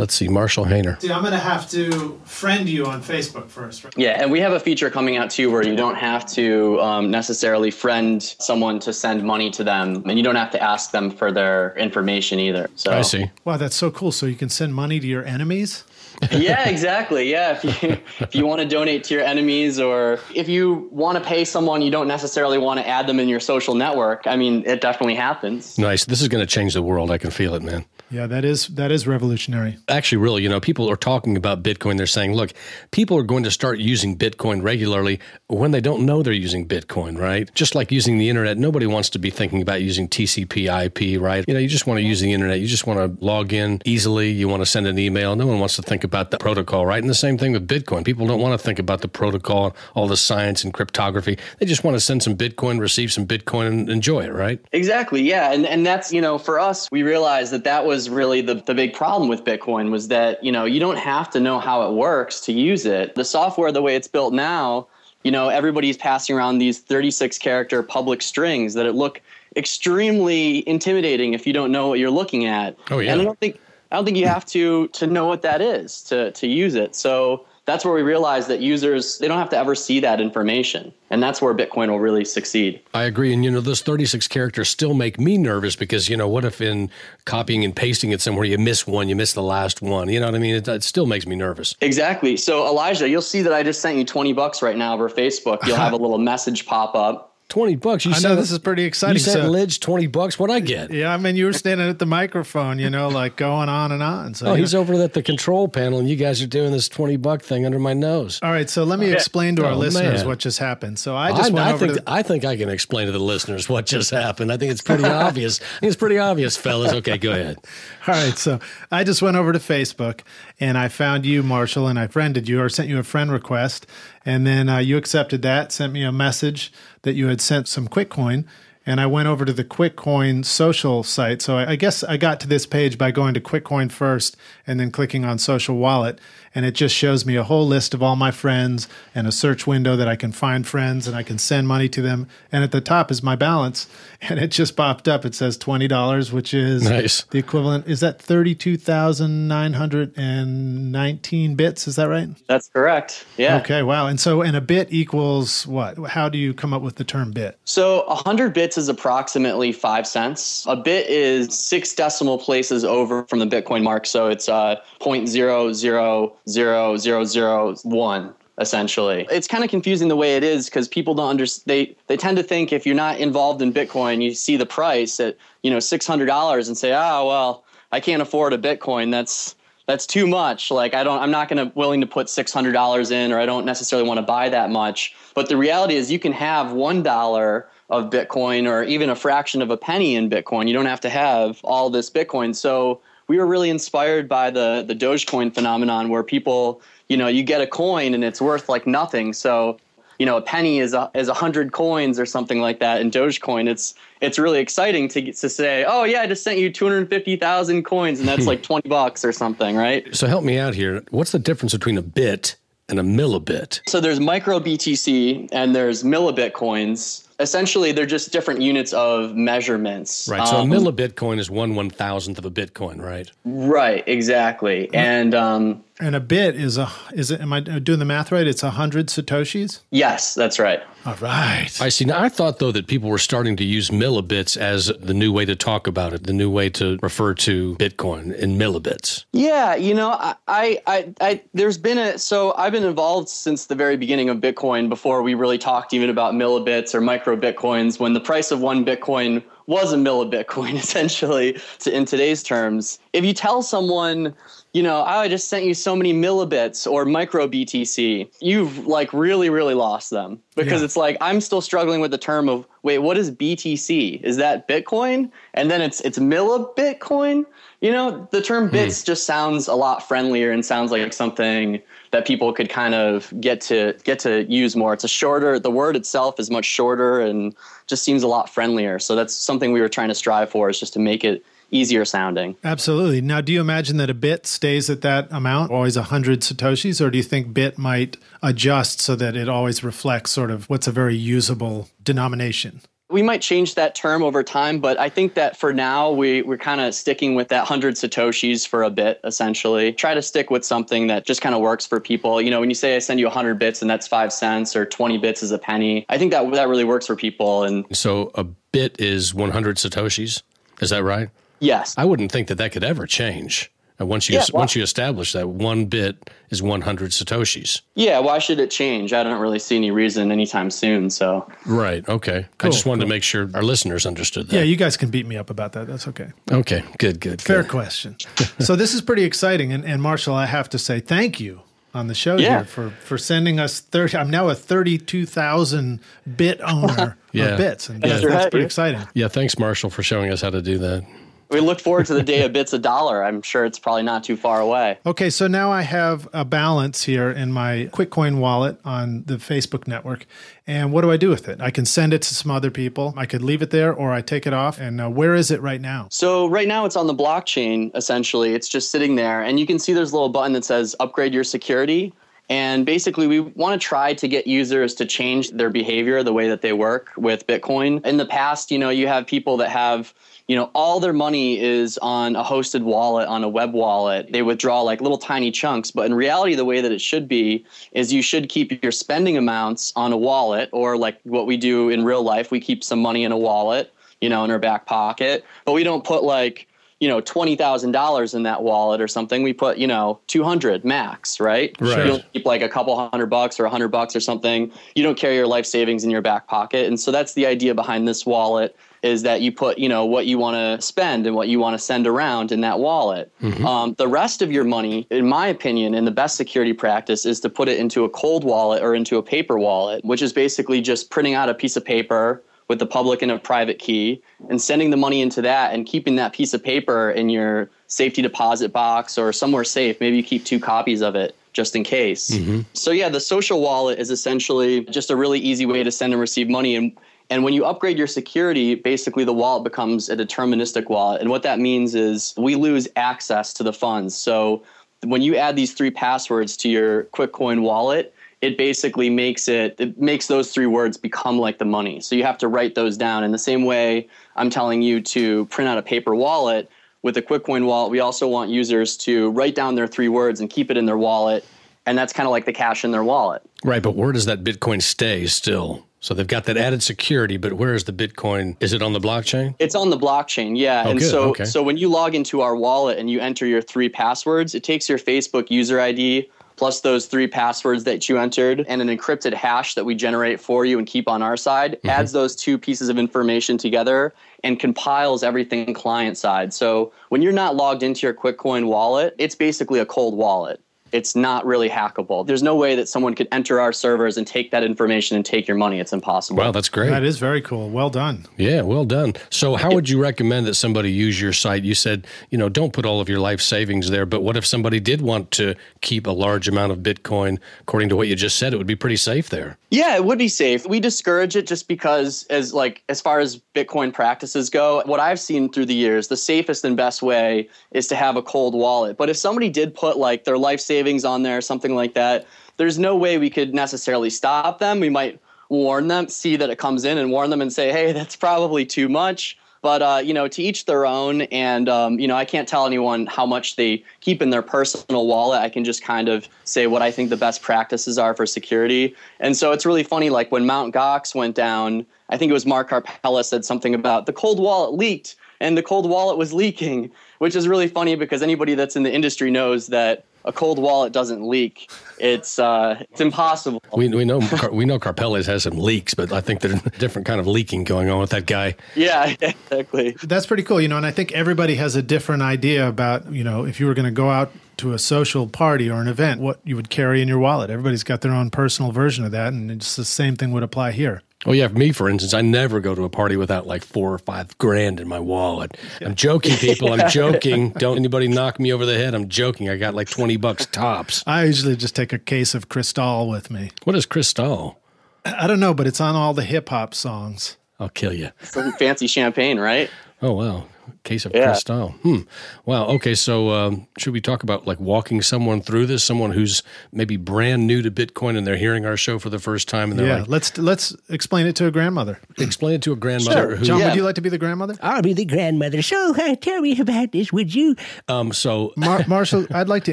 Let's see, Marshall Hayner. See, I'm going to have to friend you on Facebook first. Right? Yeah, and we have a feature coming out too where you don't have to um, necessarily friend someone to send money to them, and you don't have to ask them for their information either. So I see. Wow, that's so cool. So you can send money to your enemies. yeah, exactly. Yeah, if you if you want to donate to your enemies, or if you want to pay someone you don't necessarily want to add them in your social network, I mean, it definitely happens. Nice. This is going to change the world. I can feel it, man. Yeah, that is that is revolutionary. Actually, really, you know, people are talking about Bitcoin. They're saying, look, people are going to start using Bitcoin regularly when they don't know they're using Bitcoin, right? Just like using the internet, nobody wants to be thinking about using TCP/IP, right? You know, you just want to use the internet. You just want to log in easily. You want to send an email. No one wants to think about the protocol, right? And the same thing with Bitcoin. People don't want to think about the protocol, all the science and cryptography. They just want to send some Bitcoin, receive some Bitcoin, and enjoy it, right? Exactly. Yeah, and and that's you know, for us, we realized that that was was really the, the big problem with Bitcoin was that, you know, you don't have to know how it works to use it. The software, the way it's built now, you know, everybody's passing around these 36 character public strings that it look extremely intimidating if you don't know what you're looking at. Oh yeah. And I don't think I don't think you have to to know what that is to to use it. So that's where we realize that users they don't have to ever see that information. And that's where bitcoin will really succeed. I agree. And you know those 36 characters still make me nervous because you know what if in copying and pasting it somewhere you miss one you miss the last one? You know what i mean? It, it still makes me nervous. Exactly. So elijah you'll see that i just sent you 20 bucks right now over facebook. You'll have a little message pop up Twenty bucks. You I know this is pretty exciting. You said So- Lij twenty bucks. What I get? Yeah, I mean, you were standing at the microphone, you know, like going on and on. So Oh, you he's over at the control panel, and you guys are doing this twenty buck thing under my nose. All right, so let me explain to our Oh, listeners man. what just happened. So I just went I over think to I think I can explain to the listeners what just happened. I think it's pretty obvious. I think it's pretty obvious, fellas. Okay, go ahead. All right, so I just went over to Facebook and I found you, Marshall, and I friended you or sent you a friend request, and then uh, you accepted that, sent me a message that you had sent some QuickCoin, and I went over to the QuickCoin social site. So I, I guess I got to this page by going to QuickCoin first and then clicking on Social Wallet, and it just shows me a whole list of all my friends and a search window that I can find friends and I can send money to them. And at the top is my balance, and it just popped up. It says twenty dollars, which is Nice. the equivalent is that 32,919 bits, is that right? That's correct. Yeah. Okay, wow. And so and a bit equals what? How do you come up with the term bit? So 100 bits is approximately five cents. A bit is six decimal places over from the Bitcoin mark. So it's uh, 0.000001 essentially. It's kind of confusing the way it is because people don't understand. They, they tend to think if you're not involved in Bitcoin, you see the price at, you know, $600 and say, oh, well, I can't afford a Bitcoin. That's, that's too much. Like I don't, I'm not going to willing to put six hundred dollars in, or I don't necessarily want to buy that much. But the reality is, you can have one dollar of Bitcoin, or even a fraction of a penny in Bitcoin. You don't have to have all this Bitcoin. So we were really inspired by the the Dogecoin phenomenon, where people, you know, you get a coin and it's worth like nothing. So you know, a penny is a is a hundred coins or something like that in Dogecoin. It's it's really exciting to get to say, oh yeah, I just sent you two hundred fifty thousand coins, and that's hmm. like twenty bucks or something, right? So help me out here. What's the difference between a bit and a millibit? So there's micro BTC and there's millibit coins. Essentially, they're just different units of measurements. Right. So Um, a millibitcoin is one one thousandth of a bitcoin, right? right, exactly. And um, And a bit is a is it am I doing the math right? It's a hundred satoshis? yes, that's right. All right. I see. Now I thought though that people were starting to use millibits as the new way to talk about it, the new way to refer to Bitcoin in millibits. Yeah, you know, I, I, I, I, there's been a so I've been involved since the very beginning of Bitcoin. Before we really talked even about millibits or micro bitcoins, when the price of one Bitcoin was a millibitcoin, essentially, to, in today's terms. If you tell someone, you know, "Oh, I just sent you so many millibits or micro BTC, you've like really, really lost them because Yeah. it's like I'm still struggling with the term of wait, what is BTC? Is that Bitcoin? And then it's it's millibitcoin. You know, the term hmm. bits just sounds a lot friendlier and sounds like something that people could kind of get to get to use more. It's a shorter. The word itself is much shorter and just seems a lot friendlier. So that's something we were trying to strive for is just to make it easier sounding. Absolutely. Now, do you imagine that a bit stays at that amount, always 100 Satoshis, or do you think bit might adjust so that it always reflects sort of what's a very usable denomination? We might change that term over time, but I think that for now we, we're kind of sticking with that 100 Satoshis for a bit, essentially. Try to stick with something that just kind of works for people. You know, when you say I send you 100 bits and that's five cents or 20 bits is a penny, I think that that really works for people. And So a bit is 100 satoshis. Is that right? Yes, I wouldn't think that that could ever change. And once you Yeah, well- once you establish that one bit is 100 satoshis. yeah, why should it change? I don't really see any reason anytime soon. So Right. Okay. Cool, I just wanted cool. to make sure our listeners understood that. Yeah, you guys can beat me up about that. That's okay. okay. Good. Good. Fair good. question. so this is pretty exciting, and, and Marshall, I have to say thank you on the show Yeah. here for for sending us thirty. I'm now a thirty-two thousand bit owner Yeah. of bits, and That's that's, that's right. pretty exciting. Yeah. Thanks, Marshall, for showing us how to do that. We look forward to the day of bits a dollar. I'm sure it's probably not too far away. Okay, so now I have a balance here in my QuickCoin wallet on the Facebook network. And what do I do with it? I can send it to some other people. I could leave it there or I take it off. And uh, where is it right now? So right now it's on the blockchain essentially. It's just sitting there and you can see there's a little button that says upgrade your security. And basically we want to try to get users to change their behavior, the way that they work with Bitcoin. In the past, you know, you have people that have you know, all their money is on a hosted wallet, on a web wallet. They withdraw like little tiny chunks. But in reality, the way that it should be is you should keep your spending amounts on a wallet, or like what we do in real life, we keep some money in a wallet, you know, in our back pocket. But we don't put like you know twenty thousand dollars in that wallet or something, we put you know two hundred max, right? Right. You'll keep like a couple hundred bucks or a hundred bucks or something. You don't carry your life savings in your back pocket, and so that's the idea behind this wallet is that you put you know what you want to spend and what you want to send around in that wallet. Um, the rest of your money, in my opinion, and the best security practice is to put it into a cold wallet or into a paper wallet, which is basically just printing out a piece of paper with the public and a private key and sending the money into that and keeping that piece of paper in your safety deposit box or somewhere safe. Maybe you keep two copies of it just in case. So yeah, the social wallet is essentially just a really easy way to send and receive money and and when you upgrade your security, basically the wallet becomes a deterministic wallet. And what that means is we lose access to the funds. So when you add these three passwords to your QuickCoin wallet, it basically makes it it makes those three words become like the money. So you have to write those down. In the same way I'm telling you to print out a paper wallet, with a QuickCoin wallet, we also want users to write down their three words and keep it in their wallet. And that's kind of like the cash in their wallet. Right, but where does that Bitcoin stay still? So they've got that added security, but where is the Bitcoin? Is it on the blockchain? It's on the blockchain, yeah. Oh, and good, so okay. so when you log into our wallet and you enter your three passwords, it takes your Facebook user ID plus those three passwords that you entered and an encrypted hash that we generate for you and keep on our side, Mm-hmm. adds those two pieces of information together and compiles everything client side. So when you're not logged into your QuickCoin wallet, it's basically a cold wallet. It's not really hackable. There's no way that someone could enter our servers and take that information and take your money. It's impossible. Wow, that's great. That is very cool. Well done. Yeah, well done. So, how would you recommend that somebody use your site? You said, you know, don't put all of your life savings there, but what if somebody did want to keep a large amount of Bitcoin? According to what you just said, it would be pretty safe there. Yeah, it would be safe. We discourage it just because as like as far as Bitcoin practices go, what I've seen through the years, the safest and best way is to have a cold wallet. But if somebody did put like their life savings on there, something like that, there's no way we could necessarily stop them. We might warn them, see that it comes in and warn them and say, "Hey, that's probably too much." But uh, you know, to each their own. And um, you know, I can't tell anyone how much they keep in their personal wallet. I can just kind of say what I think the best practices are for security. And so it's really funny. Like when Mount Gox went down, I think it was Mark Karpelès said something about the cold wallet leaked, and the cold wallet was leaking, which is really funny because anybody that's in the industry knows that a cold wallet doesn't leak. It's uh, it's impossible. We, we know Car- we know Karpelès has some leaks, but I think there's a different kind of leaking going on with that guy. Yeah, exactly. That's pretty cool, you know, and I think everybody has a different idea about, you know, if you were going to go out to a social party or an event, what you would carry in your wallet. Everybody's got their own personal version of that, and it's the same thing would apply here. Oh yeah, me for instance, I never go to a party without like four or five grand in my wallet. I'm joking, people. I'm joking. Don't anybody knock me over the head. I'm joking. I got like twenty bucks tops. I usually just take a case of Cristal with me. What is Cristal? I don't know, but it's on all the hip hop songs. I'll kill you. Some fancy champagne, right? Oh wow, case of Yeah. Cristal. Hmm. Wow. Okay. So um, should we talk about like walking someone through this? Someone who's maybe brand new to Bitcoin and they're hearing our show for the first time and they're Yeah, like, let's let's explain it to a grandmother. explain it to a grandmother who. John, Yeah. would you like to be the grandmother? I'll be the grandmother. So uh, tell me about this, would you? Um. So Mar- Marshall, I'd like to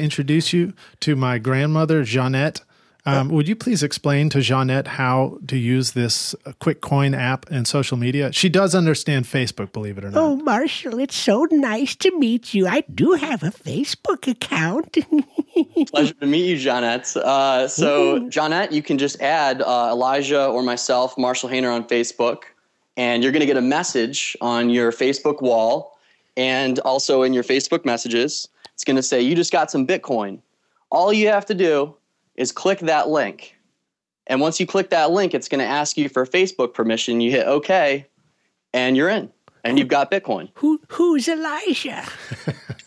introduce you to my grandmother, Jeanette. Um, would you please explain to Jeanette how to use this QuickCoin app and social media? She does understand Facebook, believe it or not. Oh, Marshall, it's so nice to meet you. I do have a Facebook account. Pleasure to meet you, Jeanette. Uh, so, Jeanette, you can just add uh, Elijah or myself, Marshall Hayner, on Facebook, and you're going to get a message on your Facebook wall and also in your Facebook messages. It's going to say, You just got some Bitcoin. All you have to do is click that link. And once you click that link, it's going to ask you for Facebook permission. You hit OK, and you're in, and you've got Bitcoin. Who who's Elijah?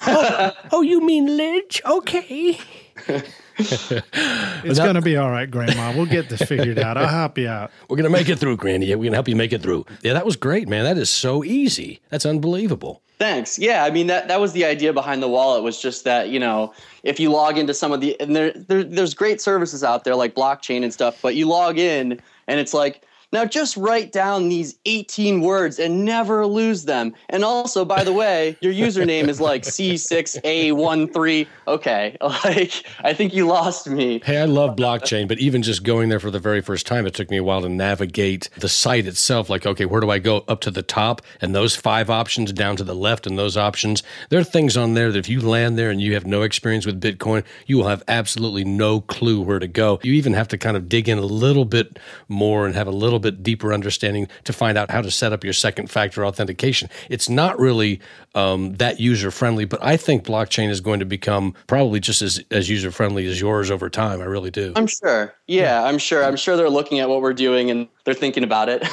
oh, oh, you mean Lij? Okay. it's going to be all right, Grandma. We'll get this figured out. I'll help you out. we're gonna make it through, Granny. We're gonna help you make it through. Yeah, that was great, man. That is so easy. That's unbelievable. Thanks. Yeah, I mean that that was the idea behind the wallet was just that you know if you log into some of the and there, there there's great services out there like blockchain and stuff, but you log in and it's like Now just write down these 18 words and never lose them. And also, by the way, your username is like C6A13. Okay, like I think you lost me. Hey, I love blockchain, but even just going there for the very first time, it took me a while to navigate the site itself. Like, okay, where do I go up to the top and those five options down to the left and those options? There are things on there that if you land there and you have no experience with Bitcoin, you will have absolutely no clue where to go. You even have to kind of dig in a little bit more and have a little bit deeper understanding to find out how to set up your second factor authentication. It's not really um, that user friendly, but I think blockchain is going to become probably just as, as user friendly as yours over time. I really do. I'm sure. Yeah, I'm sure. I'm sure they're looking at what we're doing and they're thinking about it.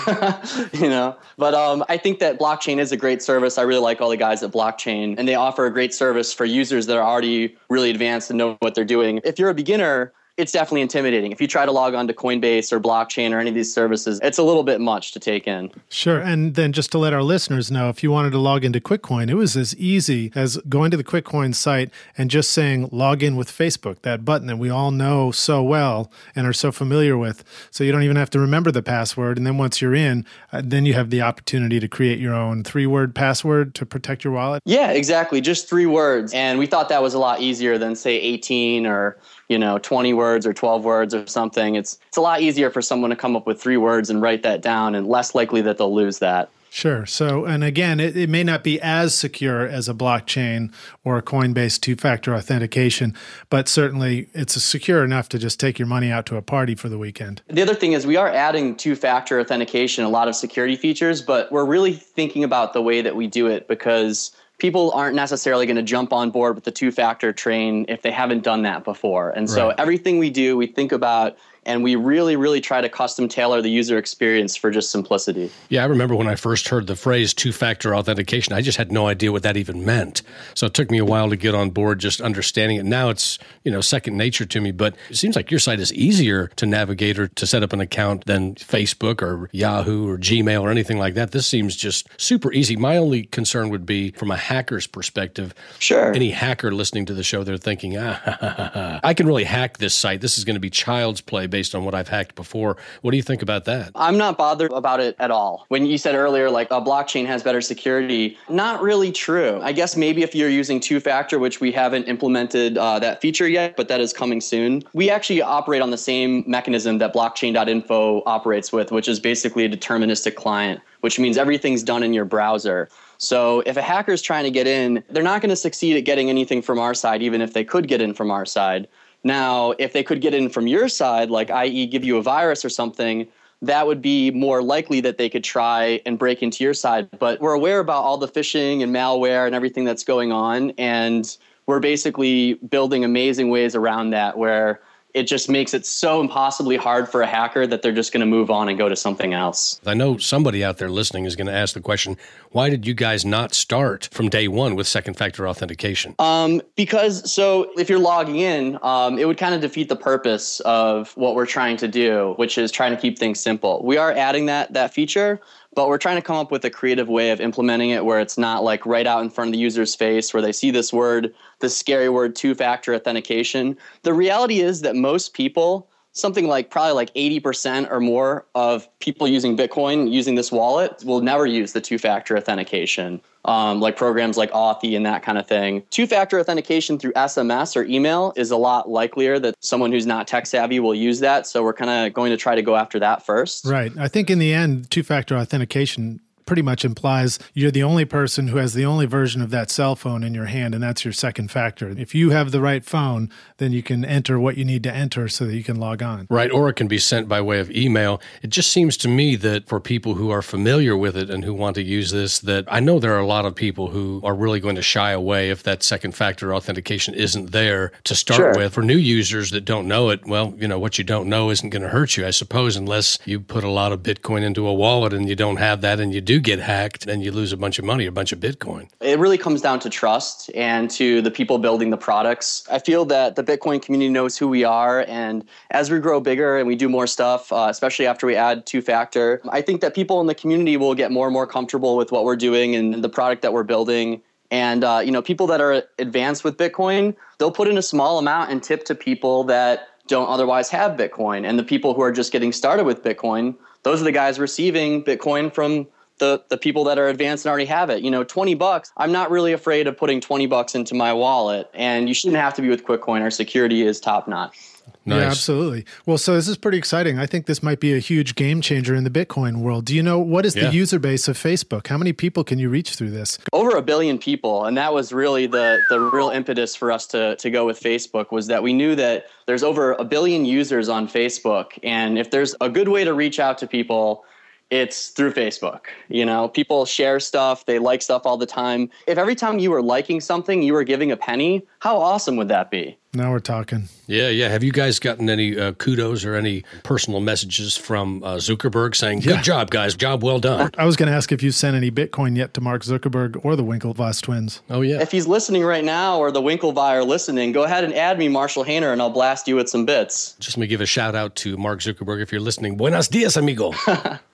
you know, but um, I think that blockchain is a great service. I really like all the guys at blockchain, and they offer a great service for users that are already really advanced and know what they're doing. If you're a beginner, it's definitely intimidating. If you try to log on to Coinbase or blockchain or any of these services, it's a little bit much to take in. Sure. And then just to let our listeners know, if you wanted to log into QuickCoin, it was as easy as going to the QuickCoin site and just saying log in with Facebook, that button that we all know so well and are so familiar with. So you don't even have to remember the password. And then once you're in, uh, then you have the opportunity to create your own three word password to protect your wallet. Yeah, exactly. Just three words. And we thought that was a lot easier than, say, 18 or you know 20 words or 12 words or something it's it's a lot easier for someone to come up with three words and write that down and less likely that they'll lose that Sure. So, and again, it, it may not be as secure as a blockchain or a Coinbase two factor authentication, but certainly it's secure enough to just take your money out to a party for the weekend. The other thing is, we are adding two factor authentication, a lot of security features, but we're really thinking about the way that we do it because people aren't necessarily going to jump on board with the two factor train if they haven't done that before. And so right. everything we do, we think about and we really really try to custom tailor the user experience for just simplicity. Yeah i remember when i first heard the phrase two-factor authentication. I just had no idea what that even meant. So it took me a while to get on board just understanding it. Now it's you know second nature to me but it seems like your site is easier to navigate or to set up an account than facebook or yahoo or gmail or anything like that. This seems just super easy. My only concern would be from a hacker's perspective. Sure. Any hacker listening to the show they're thinking ah i can really hack this site. This is going to be child's play based on what I've hacked before. What do you think about that? I'm not bothered about it at all. When you said earlier, like a blockchain has better security, not really true. I guess maybe if you're using two factor, which we haven't implemented uh, that feature yet, but that is coming soon. We actually operate on the same mechanism that blockchain.info operates with, which is basically a deterministic client, which means everything's done in your browser. So if a hacker is trying to get in, they're not going to succeed at getting anything from our side, even if they could get in from our side. Now, if they could get in from your side, like i.e., give you a virus or something, that would be more likely that they could try and break into your side. But we're aware about all the phishing and malware and everything that's going on. And we're basically building amazing ways around that where it just makes it so impossibly hard for a hacker that they're just going to move on and go to something else. I know somebody out there listening is going to ask the question why did you guys not start from day one with second factor authentication? Um, because, so if you're logging in, um, it would kind of defeat the purpose of what we're trying to do, which is trying to keep things simple. We are adding that, that feature, but we're trying to come up with a creative way of implementing it where it's not like right out in front of the user's face where they see this word the scary word two factor authentication. The reality is that most people, something like probably like 80% or more of people using Bitcoin using this wallet will never use the two factor authentication. Um, like programs like Authy and that kind of thing. Two factor authentication through SMS or email is a lot likelier that someone who's not tech savvy will use that. So we're kind of going to try to go after that first. Right. I think in the end, two factor authentication pretty much implies you're the only person who has the only version of that cell phone in your hand, and that's your second factor. If you have the right phone, then you can enter what you need to enter so that you can log on. Right, or it can be sent by way of email. It just seems to me that for people who are familiar with it and who want to use this, that I know there are a lot of people who are really going to shy away if that second factor authentication isn't there to start sure. with. For new users that don't know it, well, you know, what you don't know isn't going to hurt you, I suppose, unless you put a lot of Bitcoin into a wallet and you don't have that and you do get hacked and you lose a bunch of money, a bunch of Bitcoin. It really comes down to trust and to the people building the products. I feel that the Bitcoin community knows who we are. And as we grow bigger and we do more stuff, uh, especially after we add two factor, I think that people in the community will get more and more comfortable with what we're doing and the product that we're building. And uh, you know, people that are advanced with Bitcoin, they'll put in a small amount and tip to people that don't otherwise have Bitcoin. And the people who are just getting started with Bitcoin, those are the guys receiving Bitcoin from the, the people that are advanced and already have it. You know, 20 bucks, I'm not really afraid of putting 20 bucks into my wallet. And you shouldn't have to be with QuickCoin. Our security is top notch. Nice. Yeah, absolutely. Well, so this is pretty exciting. I think this might be a huge game changer in the Bitcoin world. Do you know what is Yeah. the user base of Facebook? How many people can you reach through this? over a billion people and that was really the the real impetus for us to to go with Facebook was that we knew that there's over a billion users on Facebook and if there's a good way to reach out to people it's through Facebook. You know, people share stuff, they like stuff all the time. If every time you were liking something, you were giving a penny, how awesome would that be? Now we're talking. Yeah, yeah. Have you guys gotten any uh, kudos or any personal messages from uh, Zuckerberg saying, Yeah. "Good job, guys! Job well done"? I was going to ask if you sent any Bitcoin yet to Mark Zuckerberg or the Winklevoss twins. oh yeah. If he's listening right now or the Winklevi are listening, go ahead and add me, Marshall Hayner, and I'll blast you with some bits. Just let me give a shout out to Mark Zuckerberg if you're listening. Buenos dias, amigo.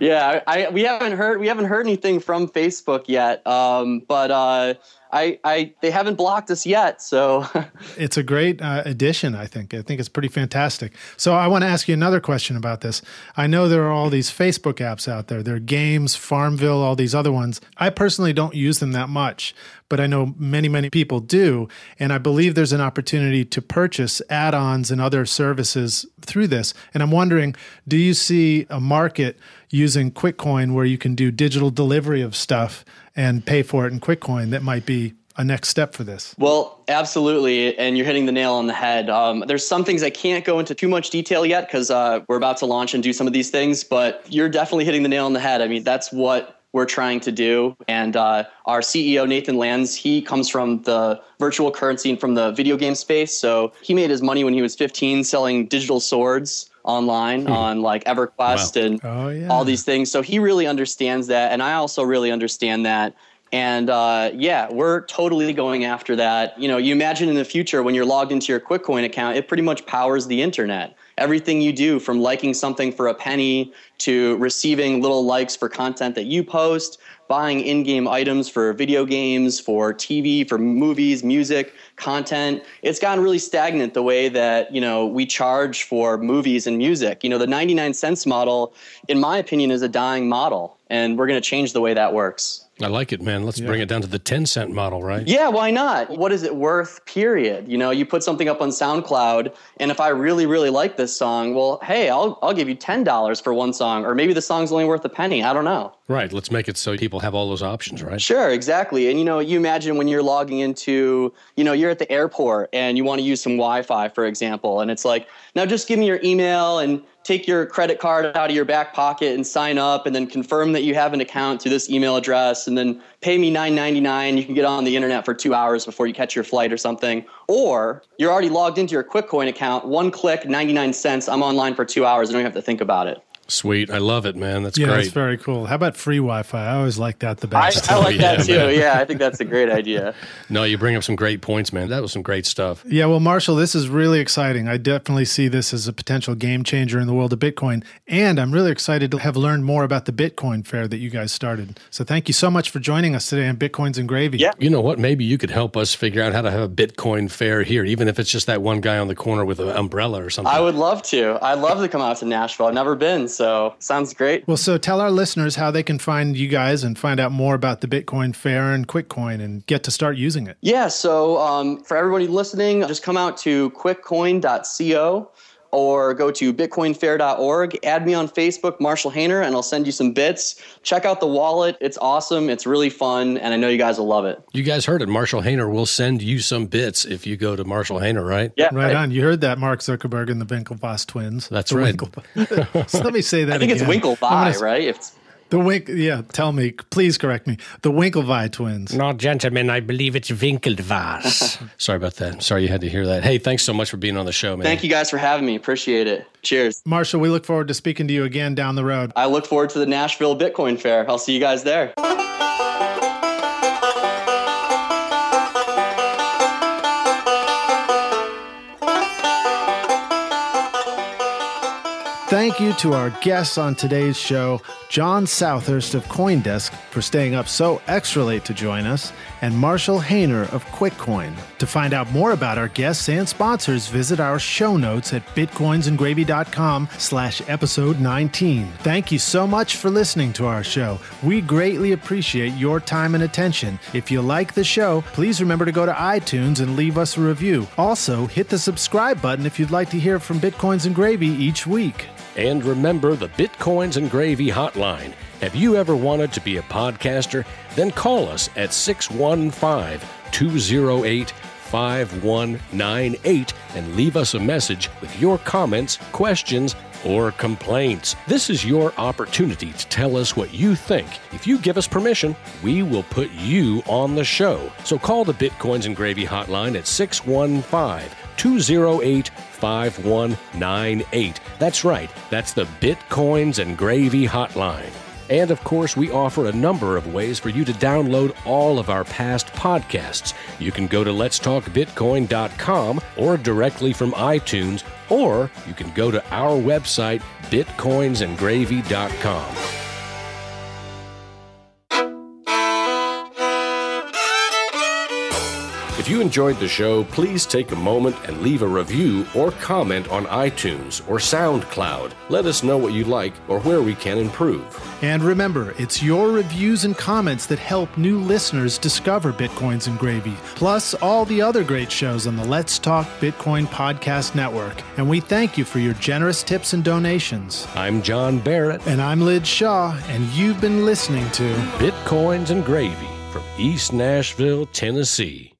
Yeah, I, we haven't heard we haven't heard anything from Facebook yet, um, but uh, I, I they haven't blocked us yet. So It's a great uh, addition, I think. I think it's pretty fantastic. So I want to ask you another question about this. I know there are all these Facebook apps out there. There are games, Farmville, all these other ones. I personally don't use them that much, but I know many, many people do. And I believe there's an opportunity to purchase add ons and other services through this. And I'm wondering do you see a market using Quickcoin where you can do digital delivery of stuff and pay for it in Quickcoin that might be a next step for this? Well, absolutely, and you're hitting the nail on the head. Um, there's some things I can't go into too much detail yet because uh, we're about to launch and do some of these things, but you're definitely hitting the nail on the head. I mean, that's what we're trying to do. And uh, our CEO, Nathan Lands, he comes from the virtual currency and from the video game space. So he made his money when he was 15 selling digital swords online on like EverQuest and Oh, yeah. all these things. So he really understands that, and I also really understand that. And uh, yeah, we're totally going after that. You know, you imagine in the future when you're logged into your QuickCoin account, it pretty much powers the internet. Everything you do, from liking something for a penny to receiving little likes for content that you post, buying in-game items for video games, for TV, for movies, music, content. It's gotten really stagnant the way that, you know, we charge for movies and music. You know, the 99 cents model in my opinion is a dying model and we're going to change the way that works. I like it, man. Let's bring it down to the 10 cent model, right? Yeah, why not? What is it worth, period? You know, you put something up on SoundCloud, and if I really, really like this song, well, hey, I'll, I'll give you $10 for one song, or maybe the song's only worth a penny. I don't know. Right. Let's make it so people have all those options, right? Sure, exactly. And you know, you imagine when you're logging into, you know, you're at the airport and you want to use some Wi-Fi, for example, and it's like, now just give me your email and take your credit card out of your back pocket and sign up and then confirm that you have an account to this email address and then pay me $9.99 you can get on the internet for two hours before you catch your flight or something. Or you're already logged into your quickcoin account. One click 99 cents. I'm online for two hours. I don't even have to think about it Sweet. I love it, man. That's yeah, great. that's very cool. How about free Wi-Fi? I always like that the I, best. I like yeah, that too yeah i think that's a great idea no, you bring up some great points, man. That was some great stuff. yeah, well, Marshall, this is really exciting. I definitely see this as a potential game changer in the world of Bitcoin, and I'm really excited to have learned more about the Bitcoin fair that you guys started. So, thank you so much for joining us today on Bitcoins and Gravy. Yeah. You know what? Maybe you could help us figure out how to have a Bitcoin fair here, even if it's just that one guy on the corner with an umbrella or something. i would love to i'd love to come out to nashville i've never been so sounds great Well, so tell our listeners how they can find you guys and find out more about the Bitcoin fair and QuickCoin and get to start using it. Yeah, so um, for everybody listening, just come out to quickcoin.co or go to bitcoinfair.org. Add me on Facebook, Marshall Hayner, and I'll send you some bits. Check out the wallet. It's awesome. It's really fun, and I know you guys will love it. you guys heard it. Marshall Hayner will send you some bits if you go to Marshall Hayner, right? Yeah, Right on. You heard that, Mark Zuckerberg and the Winklevoss twins. That's The right. Winkle- so let me say that I think it's again. I'm Winklevi, gonna- right? If it's, The Wink. Yeah, tell me. Please correct me. The Winklevi twins. No, gentlemen, I believe it's Winkelvas. Sorry about that. Sorry you had to hear that. Hey, thanks so much for being on the show, man. thank you guys for having me. Appreciate it. Cheers. Marshall, we look forward to speaking to you again down the road. I look forward to the Nashville Bitcoin Fair. I'll see you guys there. Thank you to our guests on today's show John Southurst of Coindesk for staying up so extra late to join us, and Marshall Hayner of QuickCoin. To find out more about our guests and sponsors, visit our show notes at bitcoinsandgravy.com slash episode 19. Thank you so much for listening to our show. We greatly appreciate your time and attention. If you like the show, please remember to go to iTunes and leave us a review. Also, hit the subscribe button if you'd like to hear from Bitcoins and Gravy each week. And remember the Bitcoins and Gravy hotline. Have you ever wanted to be a podcaster? Then call us at 615 208 5198 and leave us a message with your comments, questions, or complaints. This is your opportunity to tell us what you think. If you give us permission, we will put you on the show. So call the Bitcoins and Gravy hotline at 615 208 5198. That's right, that's the Bitcoins and Gravy hotline. And of course, we offer a number of ways for you to download all of our past podcasts. You can go to letstalkbitcoin.com or directly from iTunes, or you can go to our website, bitcoinsandgravy.com. If you enjoyed the show, please take a moment and leave a review or comment on iTunes or SoundCloud. Let us know what you like or where we can improve. And remember, it's your reviews and comments that help new listeners discover Bitcoins and Gravy, plus all the other great shows on the Let's Talk Bitcoin Podcast Network. And we thank you for your generous tips and donations. I'm John Barrett, And I'm Lij Shaw, and you've been listening to Bitcoins and Gravy from East Nashville, Tennessee.